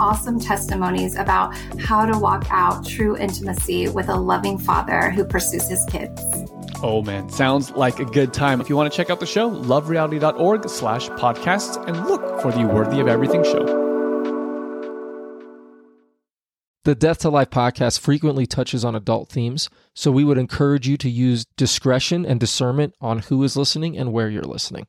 awesome testimonies about how to walk out true intimacy with a loving father who pursues his kids. Oh man, sounds like a good time. If you want to check out the show, lovereality.org slash podcasts and look for the Worthy of Everything show. The Death to Life podcast frequently touches on adult themes, so we would encourage you to use discretion and discernment on who is listening and where you're listening.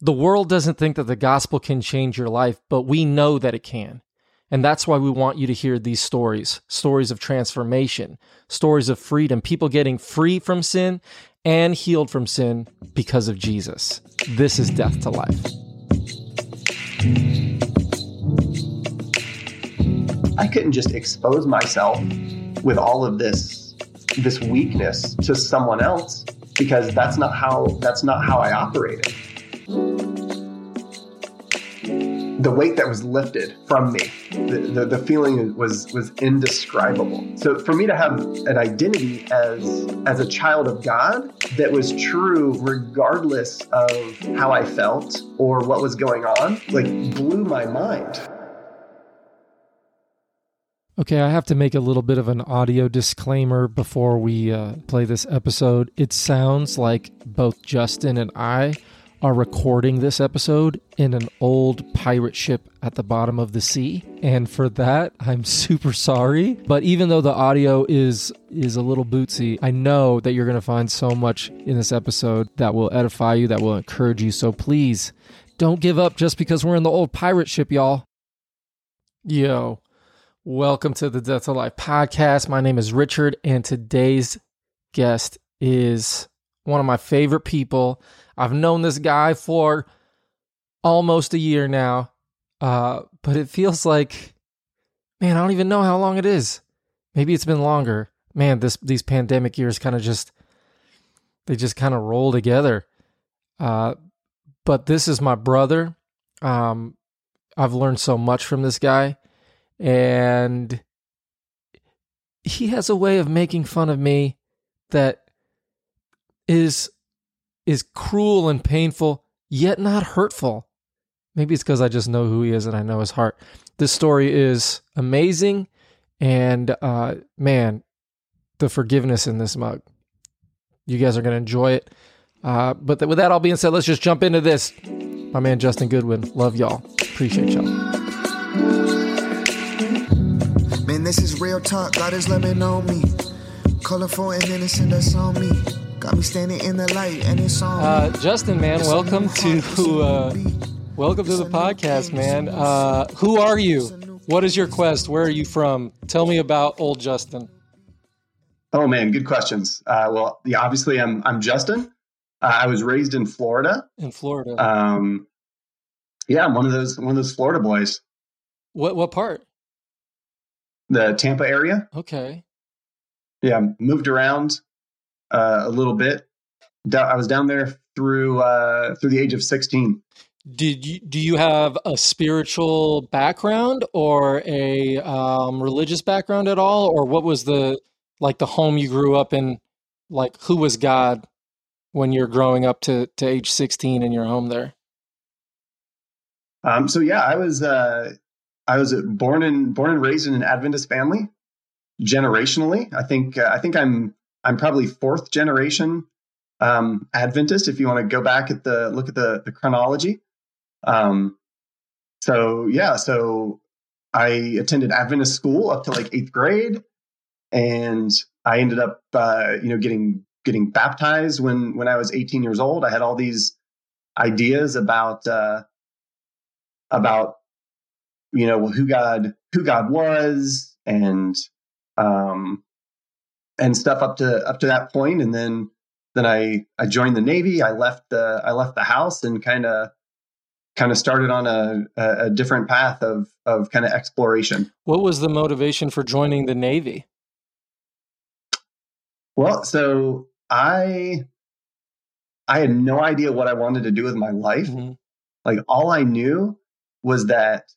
The world doesn't think that the gospel can change your life, but we know that it can. And that's why we want you to hear these stories stories of transformation, stories of freedom, people getting free from sin and healed from sin because of Jesus. This is Death to Life. I couldn't just expose myself with all of this this weakness to someone else because that's not how that's not how I operated. The weight that was lifted from me, the, the, the feeling was was indescribable. So for me to have an identity as as a child of God that was true regardless of how I felt or what was going on, like blew my mind. Okay, I have to make a little bit of an audio disclaimer before we uh, play this episode. It sounds like both Justin and I are recording this episode in an old pirate ship at the bottom of the sea, and for that, I'm super sorry. But even though the audio is is a little bootsy, I know that you're going to find so much in this episode that will edify you, that will encourage you. So please, don't give up just because we're in the old pirate ship, y'all. Yo. Welcome to the Death to Life podcast. My name is Richard, and today's guest is one of my favorite people. I've known this guy for almost a year now, uh, but it feels like, man, I don't even know how long it is. Maybe it's been longer. Man, this these pandemic years kind of just they just kind of roll together. Uh, but this is my brother. Um, I've learned so much from this guy and he has a way of making fun of me that is is cruel and painful yet not hurtful. Maybe it's because i just know who he is and i know his heart. This story is amazing and uh man the forgiveness in this mug. You guys are going to enjoy it. Uh but th- with that all being said let's just jump into this. My man justin goodwin love y'all. Appreciate y'all. Man, this is real talk. God is loving on me. Colorful and innocent, that's on me. Got me standing in the light, and it's on. Uh, Justin, man, welcome to uh, welcome to the podcast, man. Uh, who are you? What is your quest? Where are you from? Tell me about old Justin. Oh man, good questions. Uh, well, yeah, obviously I'm I'm Justin. Uh, I was raised in Florida. In Florida. Um, yeah, I'm one of those one of those Florida boys. What what part? The Tampa area. Okay. Yeah, moved around uh, a little bit. I was down there through uh, through the age of 16. Did you do you have a spiritual background or a um, religious background at all, or what was the like the home you grew up in? Like, who was God when you're growing up to to age 16 in your home there? Um, so yeah, I was uh, I was born and born and raised in an Adventist family. Generationally, I think uh, I think I'm I'm probably fourth generation um, Adventist. If you want to go back at the look at the the chronology. Um, so yeah, so I attended Adventist school up to like eighth grade, and I ended up uh, you know getting getting baptized when when I was 18 years old. I had all these ideas about uh, about you know who God who God was and um, and stuff up to up to that point, and then then I I joined the Navy. I left the I left the house and kind of kind of started on a, a different path of of kind of exploration. What was the motivation for joining the Navy? Well, so I I had no idea what I wanted to do with my life. Mm-hmm. Like all I knew was that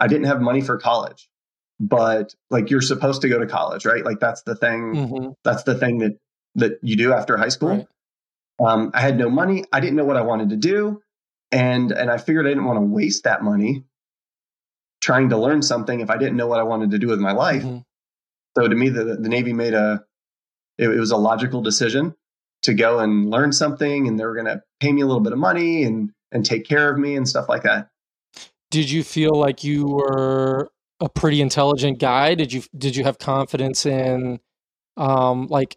I didn't have money for college. But like you're supposed to go to college, right? Like that's the thing mm-hmm. that's the thing that that you do after high school. Right. Um, I had no money. I didn't know what I wanted to do, and and I figured I didn't want to waste that money trying to learn something if I didn't know what I wanted to do with my life. Mm-hmm. So to me, the the Navy made a it, it was a logical decision to go and learn something, and they were going to pay me a little bit of money and and take care of me and stuff like that. Did you feel like you were a pretty intelligent guy? Did you did you have confidence in um like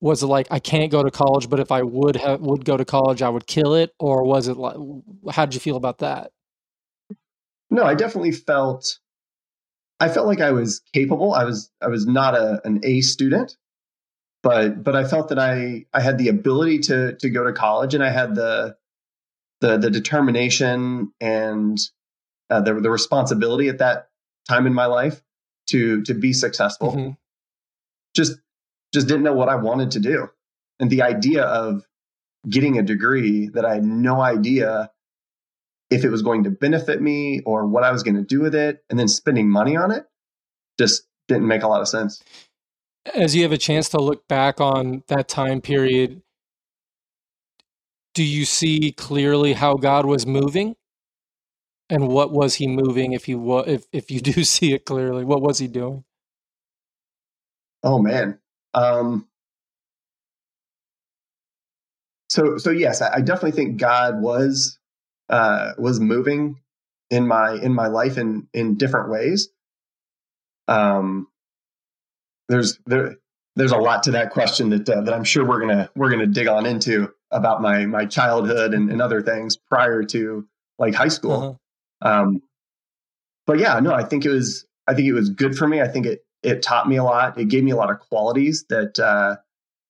was it like I can't go to college, but if I would have would go to college, I would kill it, or was it like how did you feel about that? No, I definitely felt I felt like I was capable. I was I was not a, an A student, but but I felt that I I had the ability to to go to college, and I had the the the determination and uh, the the responsibility at that time in my life to to be successful. Mm-hmm. Just just didn't know what I wanted to do. And the idea of getting a degree that I had no idea if it was going to benefit me or what I was going to do with it, and then spending money on it just didn't make a lot of sense. As you have a chance to look back on that time period, do you see clearly how God was moving? And what was he moving if he was if if you do see it clearly? What was he doing? Oh man. Um, so so yes, I, I definitely think God was uh, was moving in my in my life in in different ways. Um, there's there there's a lot to that question that uh, that I'm sure we're gonna we're gonna dig on into about my my childhood and, and other things prior to like high school. Um, but yeah, no, I think it was I think it was good for me. I think it it taught me a lot. It gave me a lot of qualities that uh,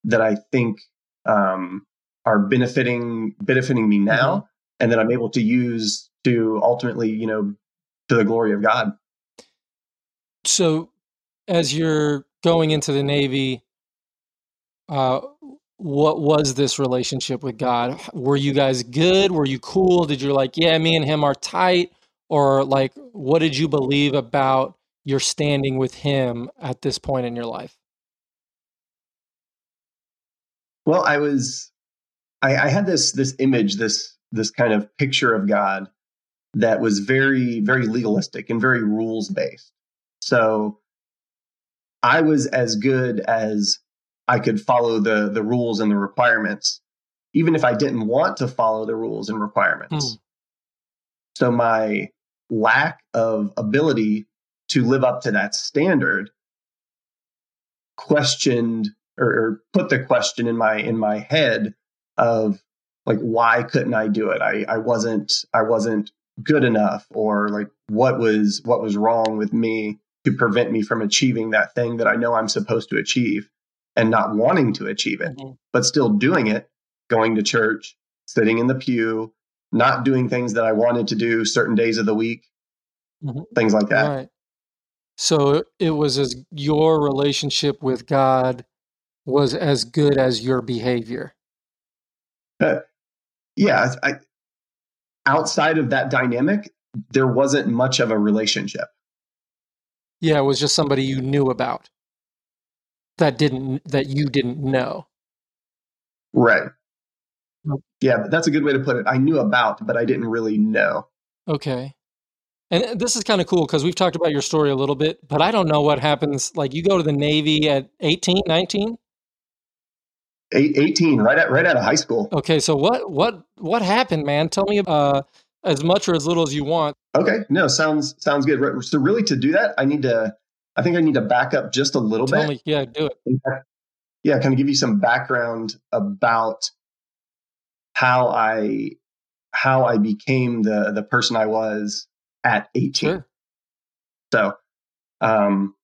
that I think um, are benefiting benefiting me now, mm-hmm. and that I'm able to use to ultimately, you know, to the glory of God. So, as you're going into the Navy, uh, what was this relationship with God? Were you guys good? Were you cool? Did you like, yeah, me and him are tight? Or like, what did you believe about your standing with him at this point in your life? Well, I was, I, I had this this image, this this kind of picture of God that was very very legalistic and very rules based. So I was as good as I could follow the the rules and the requirements, even if I didn't want to follow the rules and requirements. Hmm. So my lack of ability to live up to that standard questioned or, or, put the question in my in my head of like why couldn't I do it? I, I wasn't I wasn't good enough or like what was what was wrong with me to prevent me from achieving that thing that I know I'm supposed to achieve and not wanting to achieve it, mm-hmm. but still doing it, going to church, sitting in the pew, not doing things that I wanted to do certain days of the week, mm-hmm. things like that. Right. So it was as your relationship with God was as good as your behavior. Uh, yeah, I, outside of that dynamic, there wasn't much of a relationship. Yeah, it was just somebody you knew about that didn't that you didn't know. Right. Yeah, that's a good way to put it. I knew about, but I didn't really know. Okay. And this is kind of cool because we've talked about your story a little bit, but I don't know what happens. Like you go to the Navy at 18, 19? 18, right at right out of high school. Okay, so what what what happened, man? Tell me uh, as much or as little as you want. Okay, no, sounds sounds good. So really, to do that, I need to. I think I need to back up just a little Tell bit. me, yeah, do it. yeah, kind of give you some background about how I how I became the the person I was at 18. Sure. So, um,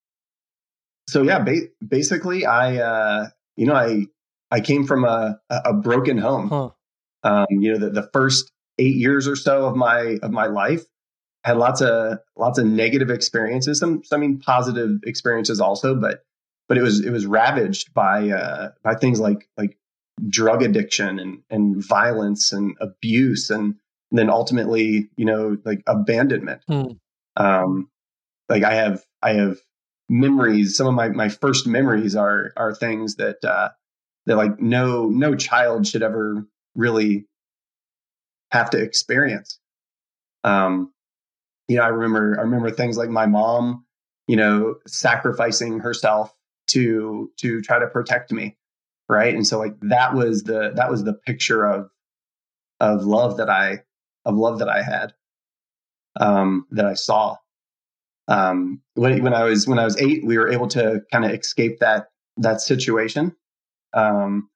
so yeah, ba- basically, I uh, you know, I I came from a a broken home. Huh. Um, you know, the, the first eight years or so of my of my life had lots of lots of negative experiences. Some, some I mean, positive experiences also, but but it was it was ravaged by uh, by things like like drug addiction and and violence and abuse and then ultimately you know like abandonment. Hmm. Um, like I have I have memories. Some of my my first memories are are things that uh, that like no no child should ever really have to experience. Um, you know, I remember I remember things like my mom, you know, sacrificing herself to to try to protect me, right? And so like that was the that was the picture of of love that I of love that I had, um, that I saw. Um, when when I was when I was eight, we were able to kind of escape that that situation, um,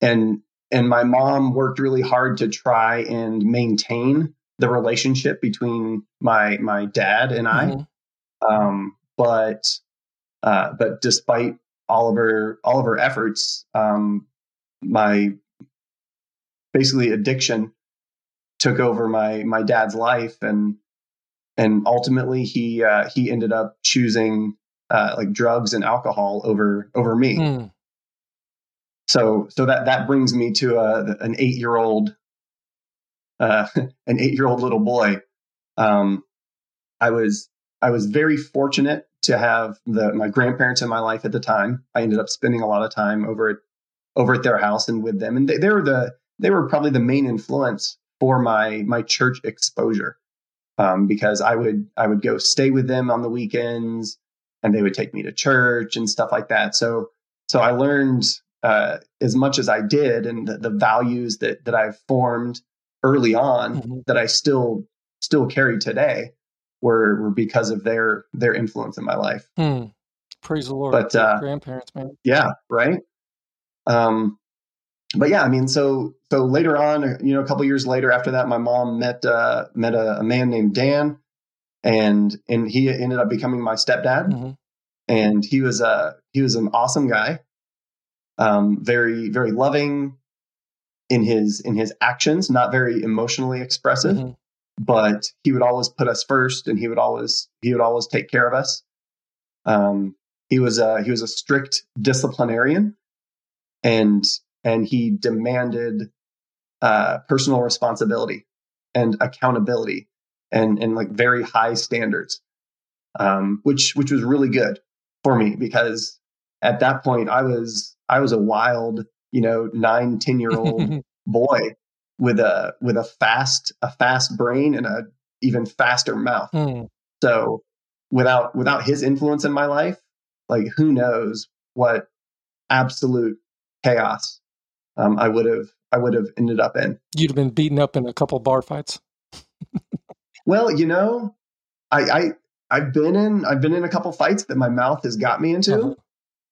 and and my mom worked really hard to try and maintain the relationship between my my dad and I. Mhm. Um, but uh, but despite all of her all of her efforts, um, my basically addiction took over my my dad's life, and and ultimately he uh, he ended up choosing uh, like drugs and alcohol over over me. Hmm. So so that that brings me to a, an eight year old uh, an eight year old little boy. Um, I was I was very fortunate to have the my grandparents in my life at the time. I ended up spending a lot of time over at over at their house and with them, and they, they were the they were probably the main influence for my my church exposure um, because I would I would go stay with them on the weekends, and they would take me to church and stuff like that. So so I learned uh, as much as I did, and the, the values that that I've formed early on Mhm. that I still still carry today were were because of their their influence in my life. Hmm. Praise the Lord. But, uh, grandparents, man. Yeah, right. Um, but yeah, I mean, so so later on, you know, a couple years later after that, my mom met uh, met a, a man named Dan, and and he ended up becoming my stepdad. Mhm. and he was a he was an awesome guy um very very loving in his in his actions not very emotionally expressive Mhm. But he would always put us first and he would always he would always take care of us. Um he was a he was a strict disciplinarian and and he demanded uh personal responsibility and accountability and and like very high standards um which which was really good for me because at that point I was I was a wild, you know, nine ten year old boy with a with a fast a fast brain and a even faster mouth. Hmm. So without without his influence in my life, like who knows what absolute chaos um, I would have I would have ended up in. You'd have been beaten up in a couple bar fights. Well, you know, I, I I've been in I've been in a couple fights that my mouth has got me into. Uh-huh.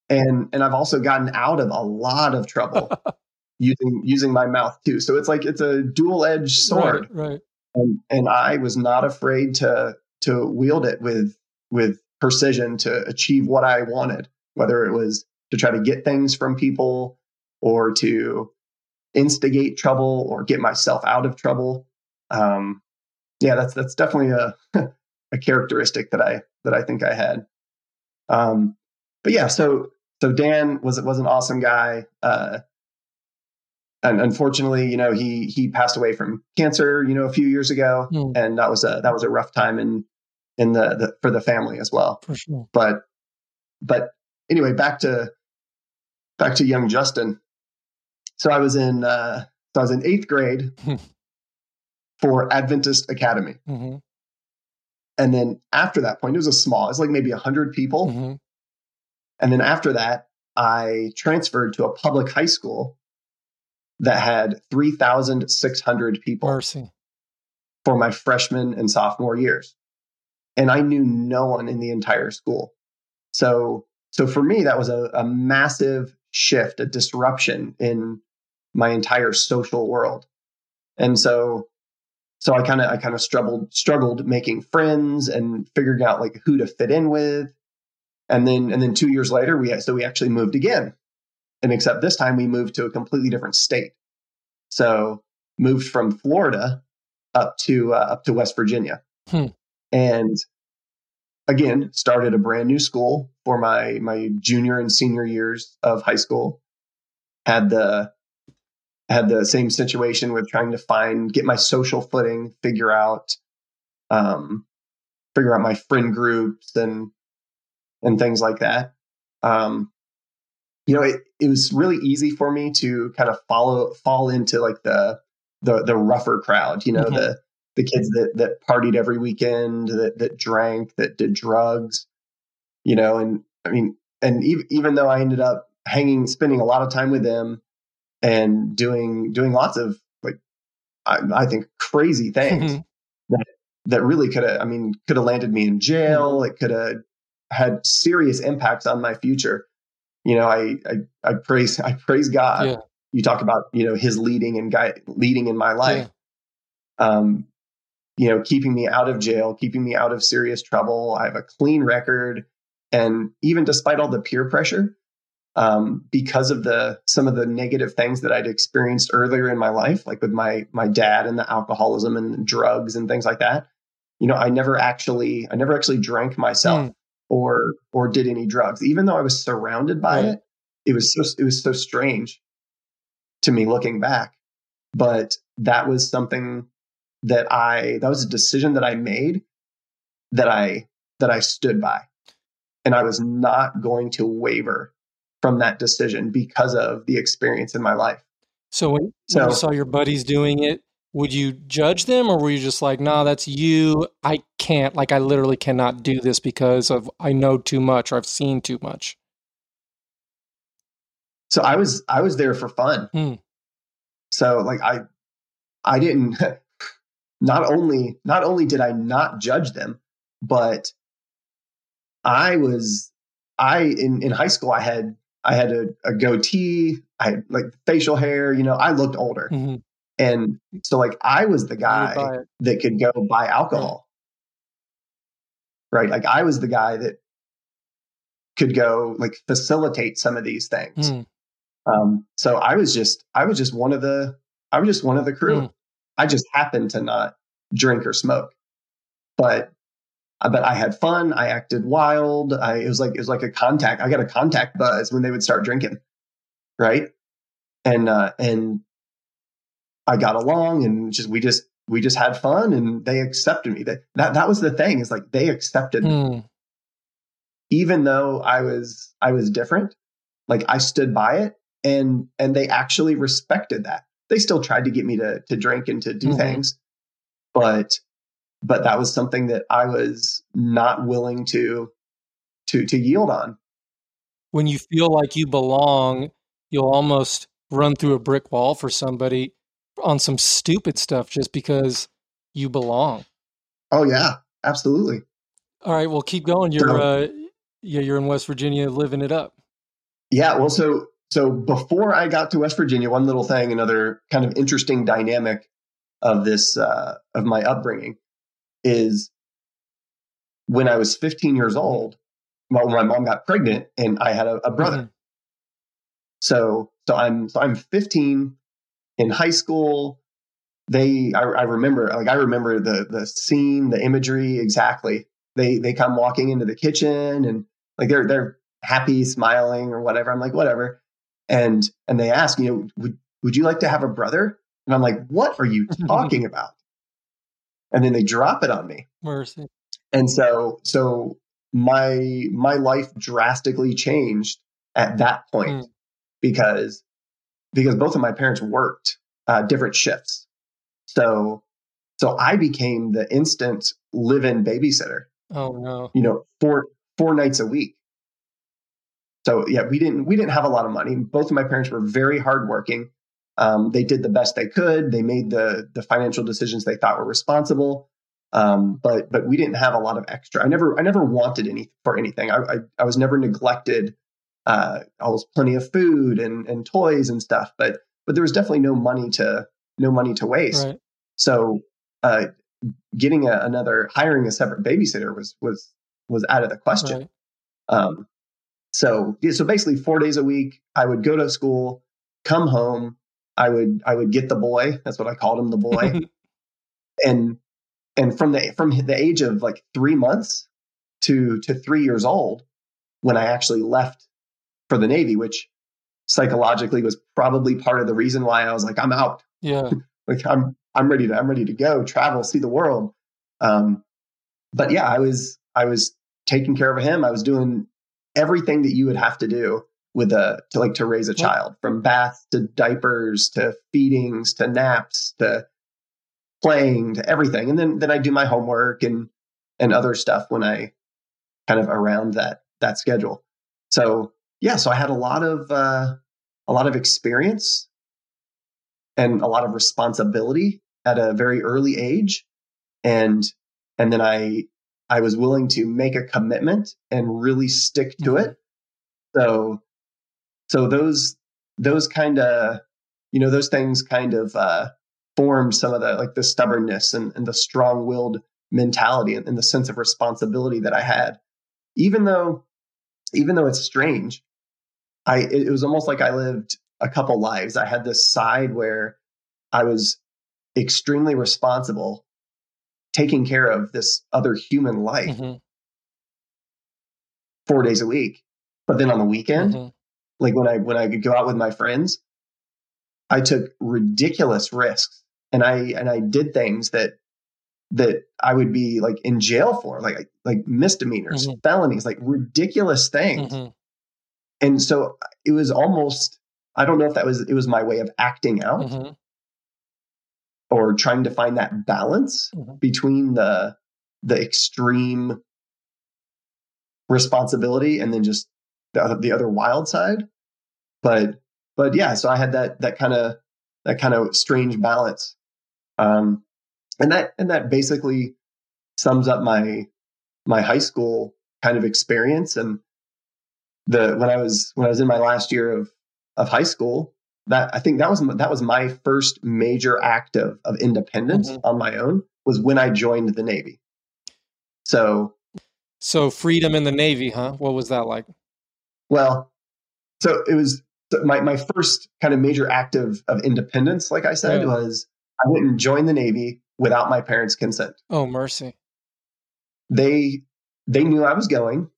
and and I've also gotten out of a lot of trouble using using my mouth too. So it's like it's a dual edged sword, Right, right. and and I was not afraid to to wield it with with precision to achieve what I wanted, whether it was to try to get things from people or to instigate trouble or get myself out of trouble. Um, yeah, that's that's definitely a a characteristic that I that I think I had. Um, but yeah, so so Dan was was an awesome guy. Uh, and unfortunately, you know, he he passed away from cancer, you know, a few years ago, Hmm. and that was a that was a rough time in in the, the for the family as well. For sure. But but anyway, back to back to young Justin. So I was in uh, so I was in eighth grade for Adventist Academy, hmm and then after that point, it was a small. It's like maybe hundred people. hmm And then after that, I transferred to a public high school that had 3,600 people Mercy. for my freshman and sophomore years. And I knew no one in the entire school. So, so for me, that was a, a massive shift, a disruption in my entire social world. And so, so I kind of, I kind of struggled, struggled making friends and figuring out like who to fit in with. And then, and then two years later, we, so we actually moved again. And except this time we moved to a completely different state. So moved from Florida up to, uh, up to West Virginia. Hmm. And again, started a brand new school for my, my junior and senior years of high school. Had the, had the same situation with trying to find, get my social footing, figure out, um, figure out my friend groups and, and things like that. Um, you know, it, it was really easy for me to kind of follow, fall into like the, the, the rougher crowd, you know, Mhm. the, the kids that, that partied every weekend, that, that drank, that did drugs, you know, and I mean, and even, even though I ended up hanging, spending a lot of time with them and doing, doing lots of like, I, I think crazy things Mhm. that, that really could have, I mean, could have landed me in jail. It could have had serious impacts on my future. You know, I, I, I praise, I praise God. Yeah. You talk about, you know, his leading and guide, leading in my life Yeah. um, you know, keeping me out of jail, keeping me out of serious trouble. I have a clean record, and even despite all the peer pressure, um, because of the some of the negative things that I'd experienced earlier in my life, like with my my dad and the alcoholism and drugs and things like that, you know, I never actually I never actually drank myself Mm. Or or did any drugs, even though I was surrounded by Right. it. It was so it was so strange to me looking back, but that was something that I that was a decision that I made that I that I stood by. And I was not going to waver from that decision because of the experience in my life. So when, when So- you saw your buddies doing it, would you judge them or were you just like, nah, that's you. I can't, like, I literally cannot do this because of I know too much or I've seen too much? So I was I was there for fun. Hmm. So like I I didn't not only not only did I not judge them, but I was I in in high school I had I had a, a goatee, I had like facial hair, you know, I looked older. Mhm. And so like I was the guy that could go buy alcohol. Right? Like I was the guy that could go like facilitate some of these things. Mm. Um, so I was just I was just one of the I was just one of the crew. Mm. I just happened to not drink or smoke, but but I had fun. I acted wild. I it was like it was like a contact. I got a contact buzz when they would start drinking, right? And uh, and I got along, and just we just we just had fun, and they accepted me. That that that was the thing is like they accepted me Mm. even though I was I was different, like I stood by it and and they actually respected that. They still tried to get me to to drink and to do Mhm. things, but but that was something that I was not willing to to to yield on. When you feel like you belong, you'll almost run through a brick wall for somebody on some stupid stuff just because you belong. Oh yeah, absolutely. All right, well, keep going. You're, uh, yeah, you're in West Virginia living it up. Yeah, well, so so before I got to West Virginia, one little thing, another kind of interesting dynamic of this uh, of my upbringing is when I was 15 years old. Well, my mom got pregnant, and I had a, a brother. Mhm. So so I'm so I'm 15 in high school. They I, I remember like I remember the the scene, the imagery exactly. They they come walking into the kitchen and like they're they're happy, smiling or whatever. I'm like whatever, and and they ask you know would would you like to have a brother? And I'm like what are you talking about? And then they drop it on me Mercy. and so so my my life drastically changed at that point Mm. because because both of my parents worked uh, different shifts so so i became the instant live-in babysitter Oh, no. you know four four nights a week so yeah, we didn't we didn't have a lot of money. Both of my parents were very hardworking. Um, they did the best they could. They made the the financial decisions they thought were responsible. Um, but but we didn't have a lot of extra. I never I never wanted any for anything. I I, I was never neglected. Uh, I was plenty of food and and toys and stuff, but but there was definitely no money to no money to waste. Right. So uh, getting a, another hiring a separate babysitter was was was out of the question. Right. Um, so yeah, so basically four days a week, I would go to school, come home, I would I would get the boy. That's what I called him, the boy. and and from the from the age of like three months to to three years old, when I actually left for the Navy, which psychologically was probably part of the reason why I was like, I'm out. Yeah. like I'm I'm ready to I'm ready to go, travel, see the world. Um, but yeah, I was I was taking care of him. I was doing everything that you would have to do with a to like to raise a child, from baths to diapers to feedings to naps to playing to everything. And then then I do my homework and and other stuff when I kind of around that that schedule. So yeah, so I had a lot of uh, a lot of experience and a lot of responsibility at a very early age, and and then I I was willing to make a commitment and really stick to it. So so those those kind of you know those things kind of uh, formed some of the like the stubbornness and, and the strong willed mentality and, and the sense of responsibility that I had, even though even though it's strange, I it, was almost like I lived a couple lives. I had this side where I was extremely responsible, taking care of this other human life Mhm. four days a week. But then on the weekend, Mhm. like when I when I could go out with my friends, I took ridiculous risks and I and I did things that that I would be like in jail for, like like misdemeanors, Mhm. felonies, like ridiculous things. Mhm. And so it was almost I don't know if that was it was my way of acting out Mhm. or trying to find that balance Mhm. between the the extreme responsibility and then just the other, the other wild side but but yeah so i had that that kind of that kind of strange balance um and that and that basically sums up my my high school kind of experience and the when i was when i was in my last year of of high school that i think that was that was my first major act of of independence Mhm. on my own was when i joined the navy so So freedom in the Navy, huh? What was that like? Well, so it was so my my first kind of major act of, of independence, like I said, Yeah. was I went and joined the Navy without my parents' consent. Oh, mercy. They they knew I was going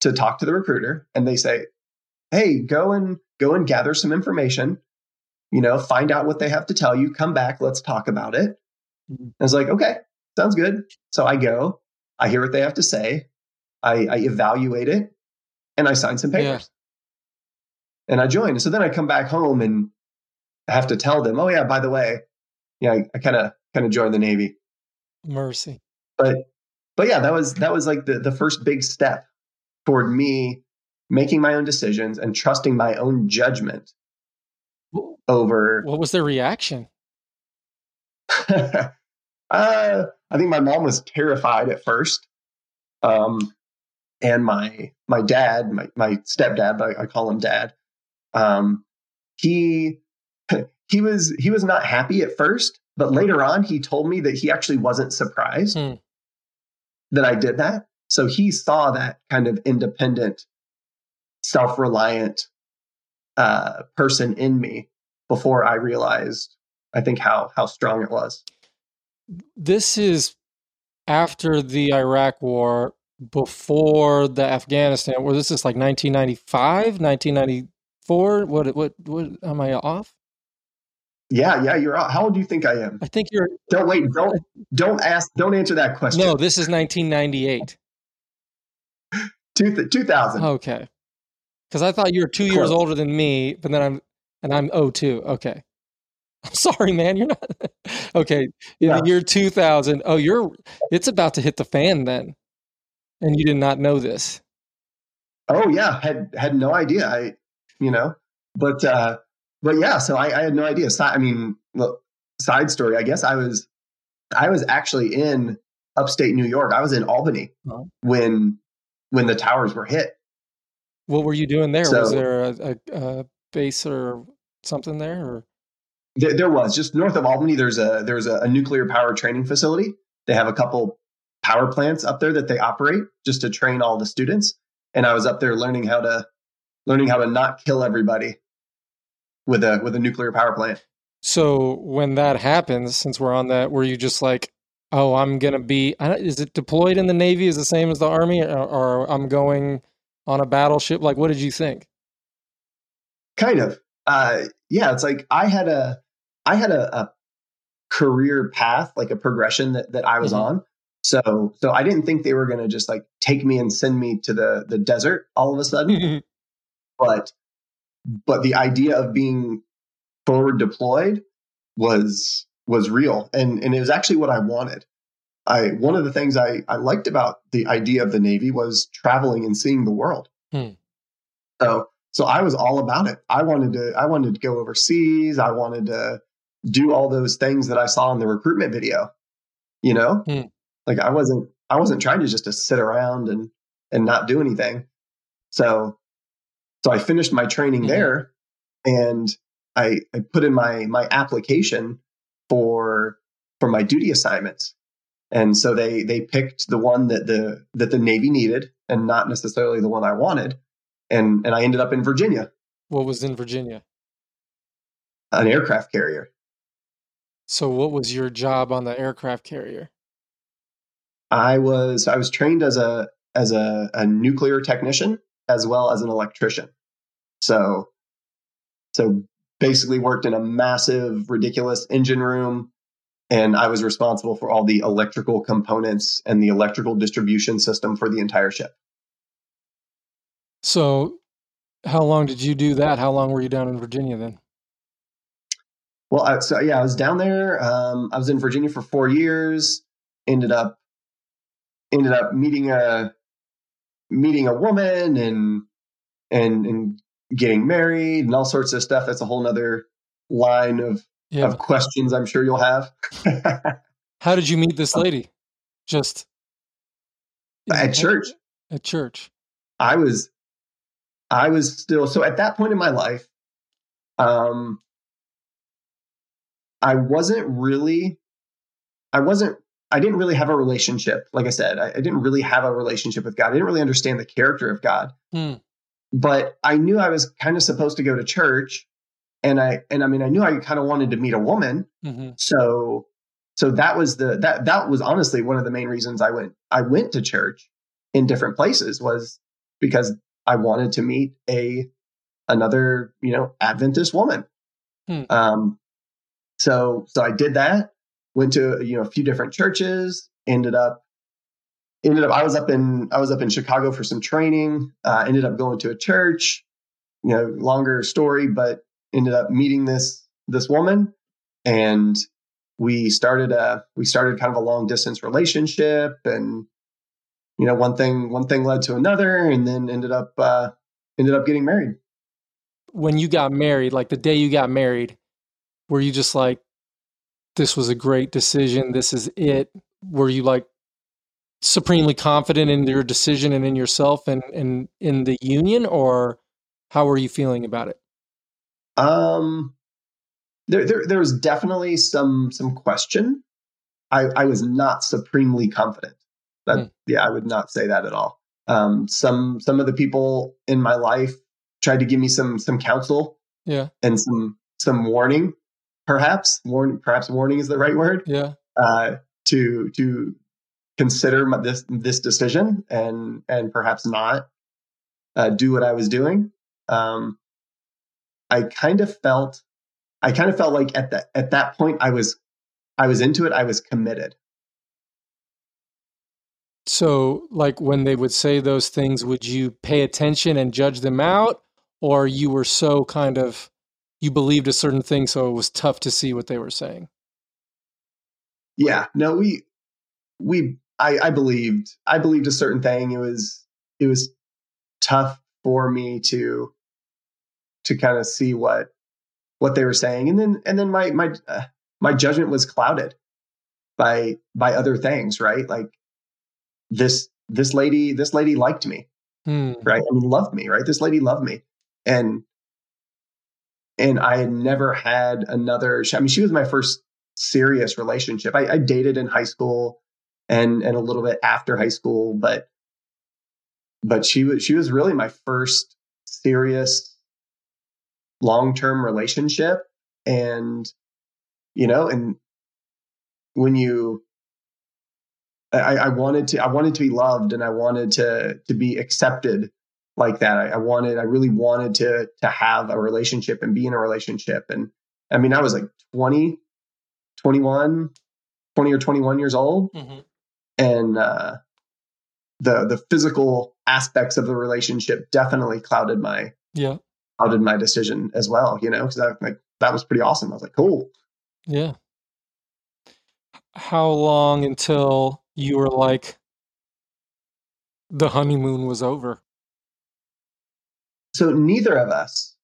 to talk to the recruiter, and they say, "Hey, go and go and gather some information. You know, find out what they have to tell you. Come back, let's talk about it." Mhm. I was like, "Okay, sounds good." So I go, I hear what they have to say, I, I evaluate it, and I sign some Yeah. papers. And I join. So then I come back home and I have to tell them, "Oh yeah, by the way, yeah, I kind of kind of joined the Navy." Mercy. but but yeah that was that was like the, the first big step toward me making my own decisions and trusting my own judgment over What was their reaction? uh, i think my mom was terrified at first um, and my my dad my, my stepdad I, I call him dad um, he he was he was not happy at first but later on he told me that he actually wasn't surprised Hmm. that I did that. So he saw that kind of independent, self reliant uh, person in me before I realized, I think, how, how strong it was. This is after the Iraq War, before the Afghanistan War. This is like 1995, 1994. What? What? What? Am I off? Yeah, yeah, you're out. How old do you think I am? I think you're. Don't wait. Don't don't ask. Don't answer that question. No, this is 1998. Two, 2000. Okay. Because I thought you were two years older than me, but then I'm and I'm 02. Okay. I'm sorry, man. You're not okay. In Yeah. the year 2000. Oh, you're. It's about to hit the fan then, and you did not know this. Oh yeah, had had no idea. I, you know, but uh, but yeah. So I, I had no idea. I mean, look, side story. I guess I was I was actually in upstate New York. I was in Albany oh. when when the towers were hit. What were you doing there? So, was there a, a, a, base or something there? Or? There, there, was just north of Albany. There's a there's a, a nuclear power training facility. They have a couple power plants up there that they operate just to train all the students. And I was up there learning how to learning how to not kill everybody with a with a nuclear power plant. So when that happens, since we're on that, were you just like, oh, I'm gonna be? Is it deployed in the Navy? Is the same as the Army, or, or I'm going on a battleship? Like, what did you think? Kind of, uh, yeah. It's like I had a, I had a, a career path, like a progression that that I was mm-hmm. on. So, so I didn't think they were going to just like take me and send me to the the desert all of a sudden. but, but the idea of being forward deployed was was real and and it was actually what I wanted. I one of the things I, I liked about the idea of the Navy was traveling and seeing the world. Hmm. So so I was all about it. I wanted to I wanted to go overseas. I wanted to do all those things that I saw in the recruitment video. You know? Hmm. Like I wasn't I wasn't trying to just to sit around and and not do anything. So so I finished my training mm-hmm. there and I, I put in my my application for for my duty assignments. And so they they picked the one that the that the Navy needed and not necessarily the one I wanted. And and I ended up in Virginia. What was in Virginia? An aircraft carrier. So what was your job on the aircraft carrier? I was I was trained as a as a, a nuclear technician as well as an electrician. So so basically worked in a massive, ridiculous engine room. And I was responsible for all the electrical components and the electrical distribution system for the entire ship. So, how long did you do that? How long were you down in Virginia then? Well, I, so yeah, I was down there. Um, I was in Virginia for four years. Ended up ended up meeting a meeting a woman and and and getting married and all sorts of stuff. That's a whole nother line of yeah. of questions I'm sure you'll have. How did you meet this um, lady? Just at church. At church. I was I was still so at that point in my life, um I wasn't really I wasn't I didn't really have a relationship. Like I said, I, I, didn't really have a relationship with God. I didn't really understand the character of God. Hmm but I knew I was kind of supposed to go to church and I and I mean I knew I kind of wanted to meet a woman. Mm-hmm. So so that was the that that was honestly one of the main reasons I went I went to church in different places was because I wanted to meet a another, you know, Adventist woman. Hmm. Um so so I did that, went to you know a few different churches, ended up ended up I was up in I was up in Chicago for some training. Uh, ended up going to a church. You know, longer story, but ended up meeting this this woman, and we started a we started kind of a long distance relationship, and you know one thing one thing led to another, and then ended up uh, ended up getting married. When you got married, like the day you got married, were you just like, "This was a great decision. This is it"? Were you like supremely confident in your decision and in yourself and, and in the union or how are you feeling about it? Um there, there there was definitely some some question. I i was not supremely confident. That hmm. yeah i would not say that at all. Um some some of the people in my life tried to give me some some counsel yeah. and some some warning perhaps. Warning perhaps warning is the right word. Yeah. Uh to to consider my, this this decision and and perhaps not uh, do what I was doing. Um, I kind of felt I kind of felt like at that at that point I was I was into it. I was committed. So, like when they would say those things, would you pay attention and judge them out, or you were so kind of you believed a certain thing, so it was tough to see what they were saying? Yeah, no, we we I, I believed I believed a certain thing. It was it was tough for me to to kind of see what what they were saying. And then and then my my uh, my judgment was clouded by by other things right? Like this this lady this lady liked me Hmm. right? I mean loved me right? This lady loved me. And and i had never had another i mean she was my first serious relationship. I, I dated in high school and and a little bit after high school but but she was she was really my first serious long-term relationship and you know and when you I, I wanted to I wanted to be loved and I wanted to to be accepted like that. I, I wanted I really wanted to to have a relationship and be in a relationship. And I mean I was like 20, 21, 20 or 21 years old. Mhm. And uh the the physical aspects of the relationship definitely clouded my Yeah. clouded my decision as well, you know, because I like that was pretty awesome. I was like, cool. Yeah. How long until you were like the honeymoon was over? So neither of us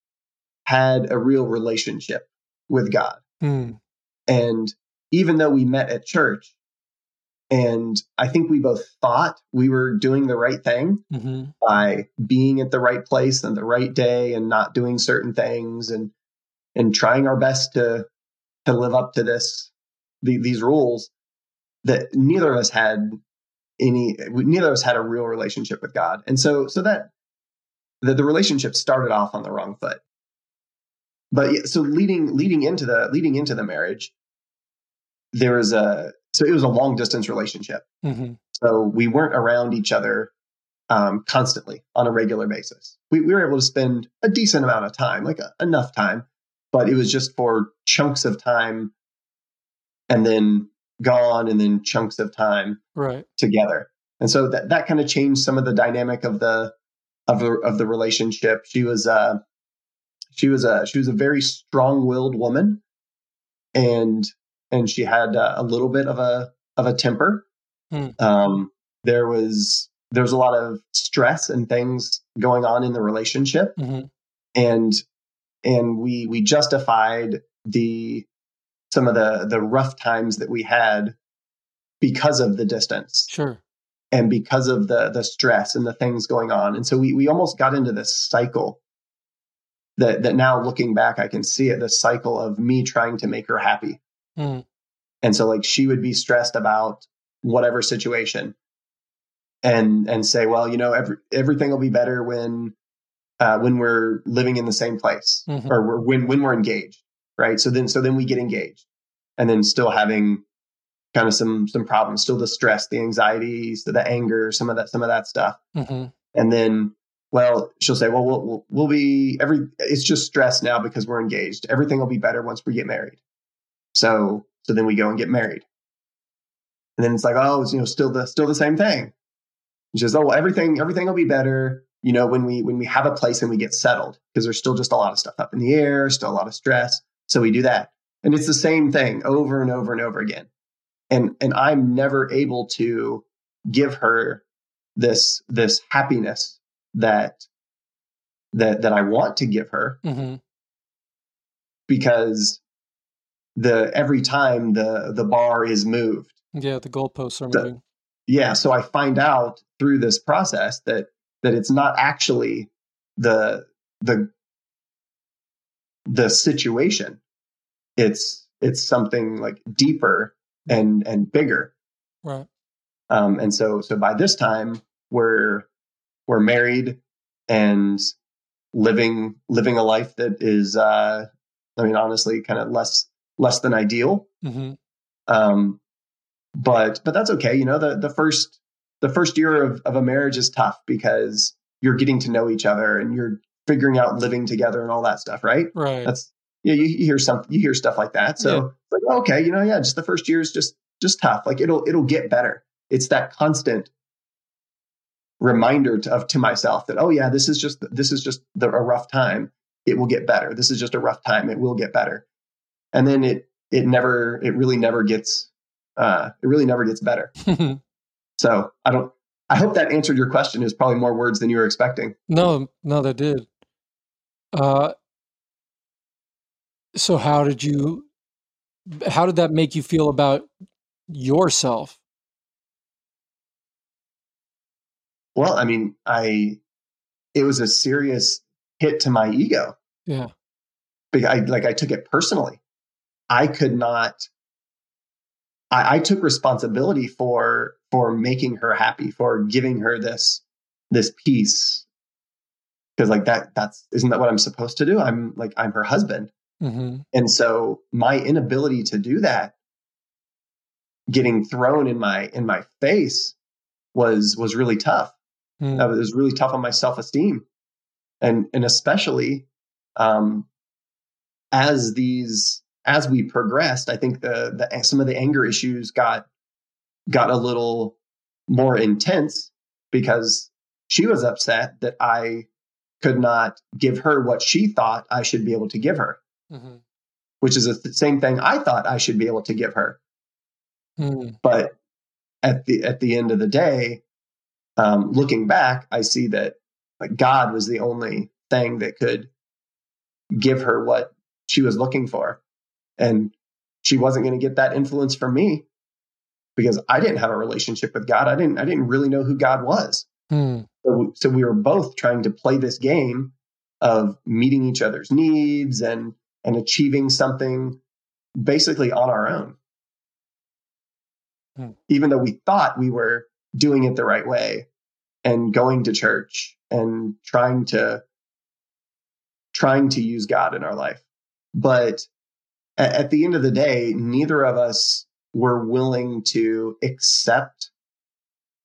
had a real relationship with God. Hmm. And even though we met at church, and I think we both thought we were doing the right thing hmm by being at the right place on the right day and not doing certain things and and trying our best to to live up to this the, these rules that neither of us had any neither of us had a real relationship with God. And so so that the, the relationship started off on the wrong foot. But so leading leading into the leading into the marriage, there was a so it was a long distance relationship. hmm So we weren't around each other um, constantly on a regular basis. We, we were able to spend a decent amount of time, like uh, enough time, but it was just for chunks of time and then gone and then chunks of time Right. together. And so that, that kind of changed some of the dynamic of the of the of the relationship. She was uh she was a she was a very strong-willed woman and and she had uh, a little bit of a of a temper. Hmm. Um there was there was a lot of stress and things going on in the relationship hmm and and we we justified the some of the the rough times that we had because of the distance Sure. and because of the the stress and the things going on and so we we almost got into this cycle that that now looking back i can see it this cycle of me trying to make her happy Hmm. and so like she would be stressed about whatever situation and and say well you know every, everything will be better when uh, when we're living in the same place Mhm. or we're, when when we're engaged right? So then so then we get engaged and then still having kind of some some problems still the stress the anxieties the, the anger some of that some of that stuff. Hmm and then well she'll say well we'll we'll, we'll be every it's just stress now because we're engaged. Everything will be better once we get married so so then we go and get married. And then it's like oh it's you know still the still the same thing. She says oh well everything everything will be better you know when we when we have a place and we get settled because there's still just a lot of stuff up in the air still a lot of stress. So we do that. And it's the same thing over and over and over again. And and i'm never able to give her this this happiness that that that I want to give her hmm because the every time the the bar is moved. Yeah. The goalposts are moving. Yeah, so I find out through this process that that it's not actually the the the situation. It's it's something like deeper and and bigger. Right. Um, and so so by this time we're we're married and living living a life that is uh I mean honestly kind of less less than ideal. hmm Um but but that's okay. You know, the the first the first year of, of a marriage is tough because you're getting to know each other and you're figuring out living together and all that stuff, right? Right. That's yeah, you, you hear some you hear stuff like that. So Yeah. like okay, you know, yeah, just the first year is just just tough. Like it'll it'll get better. It's that constant reminder to, of to myself that oh yeah, this is just this is just the, a rough time. It will get better. This is just a rough time. It will get better. And then it it never it really never gets uh it really never gets better. So I don't I hope that answered your question. Is probably more words than you were expecting. No, no, that did. Uh, so how did you? How did that make you feel about yourself? Well, I mean, I it was a serious hit to my ego. Yeah. I like I took it personally. I could not I, I took responsibility for for making her happy, for giving her this this peace. Because like that that's isn't that what I'm supposed to do? I'm like I'm her husband. Mm-hmm. And so my inability to do that getting thrown in my in my face was was really tough. Mm. That was really tough on my self esteem, and and especially um, as these as we progressed, I think the the some of the anger issues got got a little more intense because she was upset that I could not give her what she thought I should be able to give her, Mm-hmm. which is the same thing I thought I should be able to give her. Mm. But at the at the end of the day, um, looking back, I see that like God was the only thing that could give her what she was looking for, and she wasn't going to get that influence from me because I didn't have a relationship with God. I didn't I didn't really know who God was. Mm. So, so we were both trying to play this game of meeting each other's needs and and achieving something basically on our own. Hmm. Even though we thought we were doing it the right way and going to church and trying to trying to use God in our life. But at, the end of the day, neither of us were willing to accept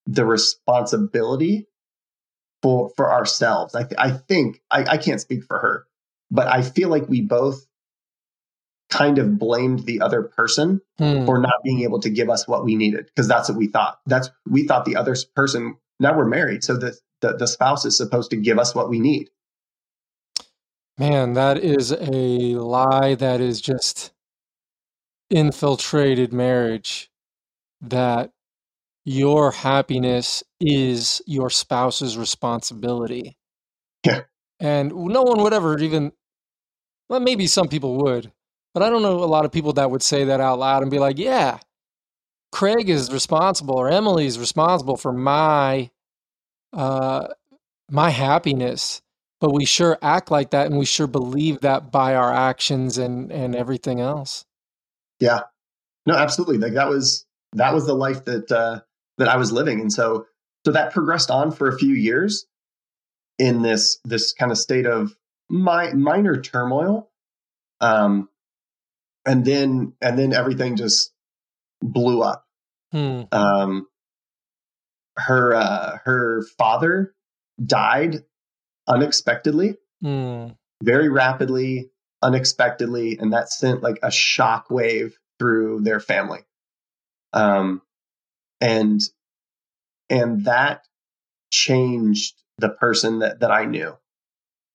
the responsibility for for ourselves. I, th- I think I, I can't speak for her, but I feel like we both kind of blamed the other person Mm. for not being able to give us what we needed because that's what we thought. That's we thought the other person. Now we're married, so the, the the spouse is supposed to give us what we need. Man, that is a lie that is just infiltrated marriage. That your happiness is your spouse's responsibility. Yeah. And no one would ever even, well, maybe some people would, but I don't know a lot of people that would say that out loud and be like, yeah, Craig is responsible or Emily is responsible for my, uh, my happiness. But we sure act like that and we sure believe that by our actions and, and everything else. Yeah, no, absolutely. Like that was that was the life that uh, that I was living, and so so that progressed on for a few years in this this kind of state of my minor turmoil, um, and then and then everything just blew up. Hmm. Um, her uh, her father died unexpectedly, Hmm. very rapidly, unexpectedly, and that sent like a shock wave through their family. Um, and and that changed the person that that I knew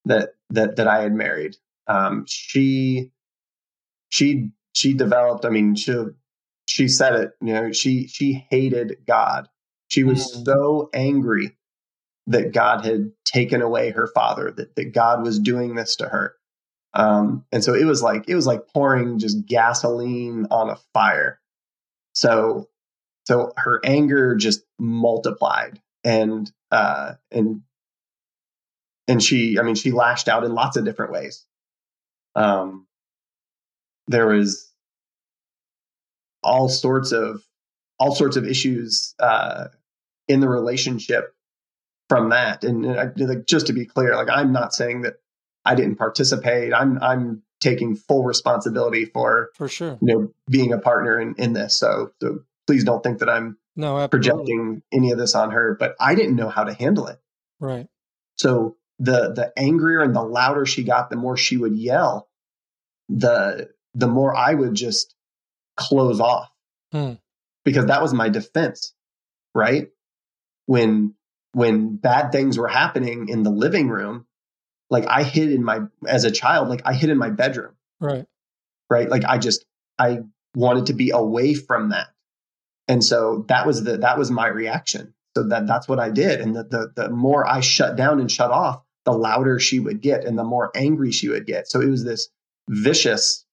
that that that I had married. Um, she she she developed. I mean, she she said it. You know, she she hated God. She was Mm. so angry that God had taken away her father. That that God was doing this to her. Um, and so it was like it was like pouring just gasoline on a fire. So so her anger just multiplied and uh and and she i mean she lashed out in lots of different ways um there was all sorts of all sorts of issues uh in the relationship from that and, I, like just to be clear like i'm not saying that i didn't participate i'm i'm taking full responsibility for For sure. you know being a partner in in this so so please don't think that i'm No, absolutely. projecting any of this on her but i didn't know how to handle it Right. so the the angrier and the louder she got the more she would yell the the more i would just close off Hmm. because that was my defense right when when bad things were happening in the living room like i hid in my as a child like i hid in my bedroom Right. right like i just i wanted to be away from that and so that was the that was my reaction So that that's what I did. And the, the the more I shut down and shut off, the louder she would get and the more angry she would get. So it was this vicious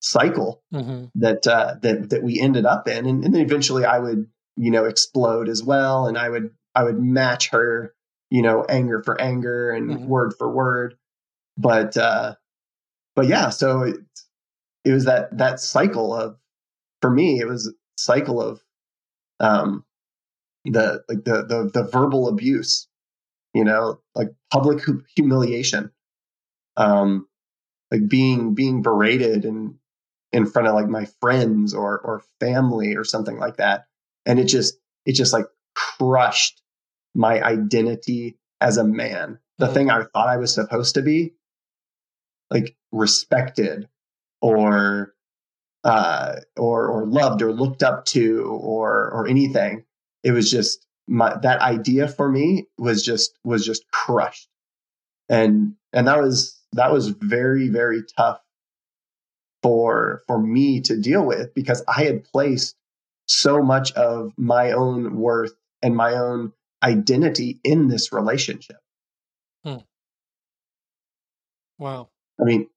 cycle mm-hmm. that uh, that that we ended up in. And, and then eventually I would, you know, explode as well. And I would I would match her, you know, anger for anger and mm-hmm. word for word. But uh but yeah, so it, it was that that cycle of for me, it was cycle of um the like the the the verbal abuse, you know, like public humiliation, um, like being being berated and in front of like my friends or or family or something like that, and it just it just like crushed my identity as a man. The mm-hmm. thing I thought I was supposed to be, like respected or uh, or or loved or looked up to or or anything. It was just my that idea for me was just was just crushed, and and that was that was very very tough for for me to deal with because I had placed so much of my own worth and my own identity in this relationship. Hmm. Wow. I mean,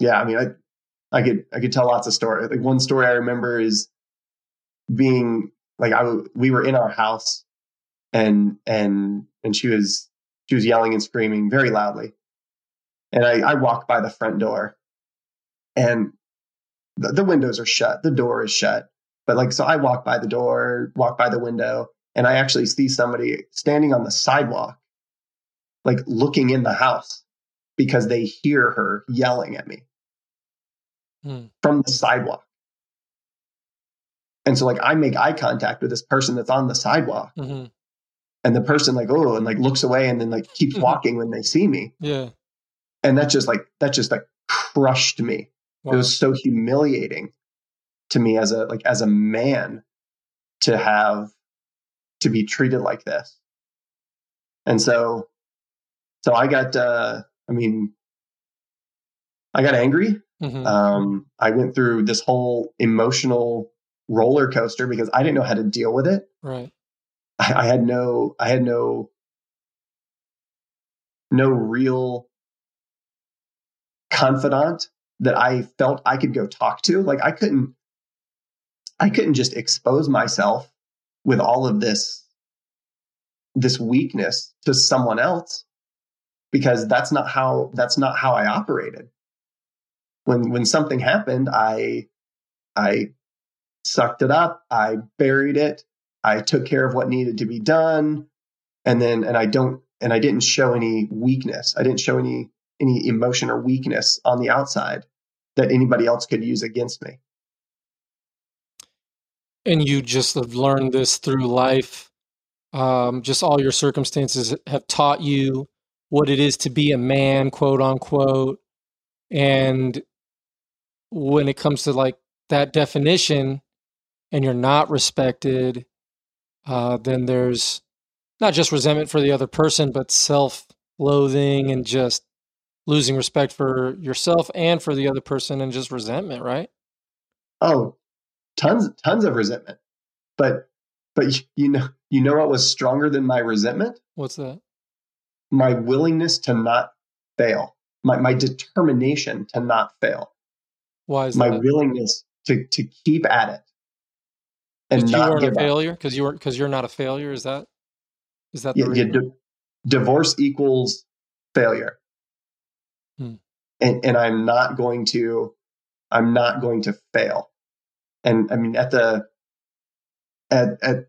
yeah, I mean, I I could I could tell lots of stories. Like one story I remember is being like I we were in our house and and and she was she was yelling and screaming very loudly, and I I walked by the front door, and the, the windows are shut, the door is shut, but like so I walk by the door, walk by the window, and I actually see somebody standing on the sidewalk, like looking in the house because they hear her yelling at me mm. from the sidewalk. And so like I make eye contact with this person that's on the sidewalk. Mm-hmm. And the person like, oh, and like looks away and then like keeps mm-hmm. walking when they see me. Yeah. And that just like that just like crushed me. Wow. It was so humiliating to me as a like as a man to have to be treated like this. And so so I got uh I mean I got angry Mm-hmm. Um, I went through this whole emotional roller coaster because I didn't know how to deal with it. Right. I, I had no, I had no, no real confidant that I felt I could go talk to. Like I couldn't, I couldn't just expose myself with all of this, this weakness to someone else because that's not how, that's not how I operated when when something happened, I I sucked it up, I buried it, I took care of what needed to be done, and then and I don't and I didn't show any weakness. I didn't show any any emotion or weakness on the outside that anybody else could use against me. And you just have learned this through life. Um, just all your circumstances have taught you what it is to be a man, quote unquote. And when it comes to like that definition and you're not respected, uh, then there's not just resentment for the other person, but self loathing and just losing respect for yourself and for the other person and just resentment, right? Oh, tons, tons of resentment. But, but you know, you know what was stronger than my resentment? What's that? My willingness to not fail, my, my determination to not fail. Why is my that? willingness to to keep at it and not you weren't a failure because you weren't because you're not a failure. Is that is that yeah, yeah di- divorce equals failure, hmm. and and I'm not going to I'm not going to fail. And I mean at the at at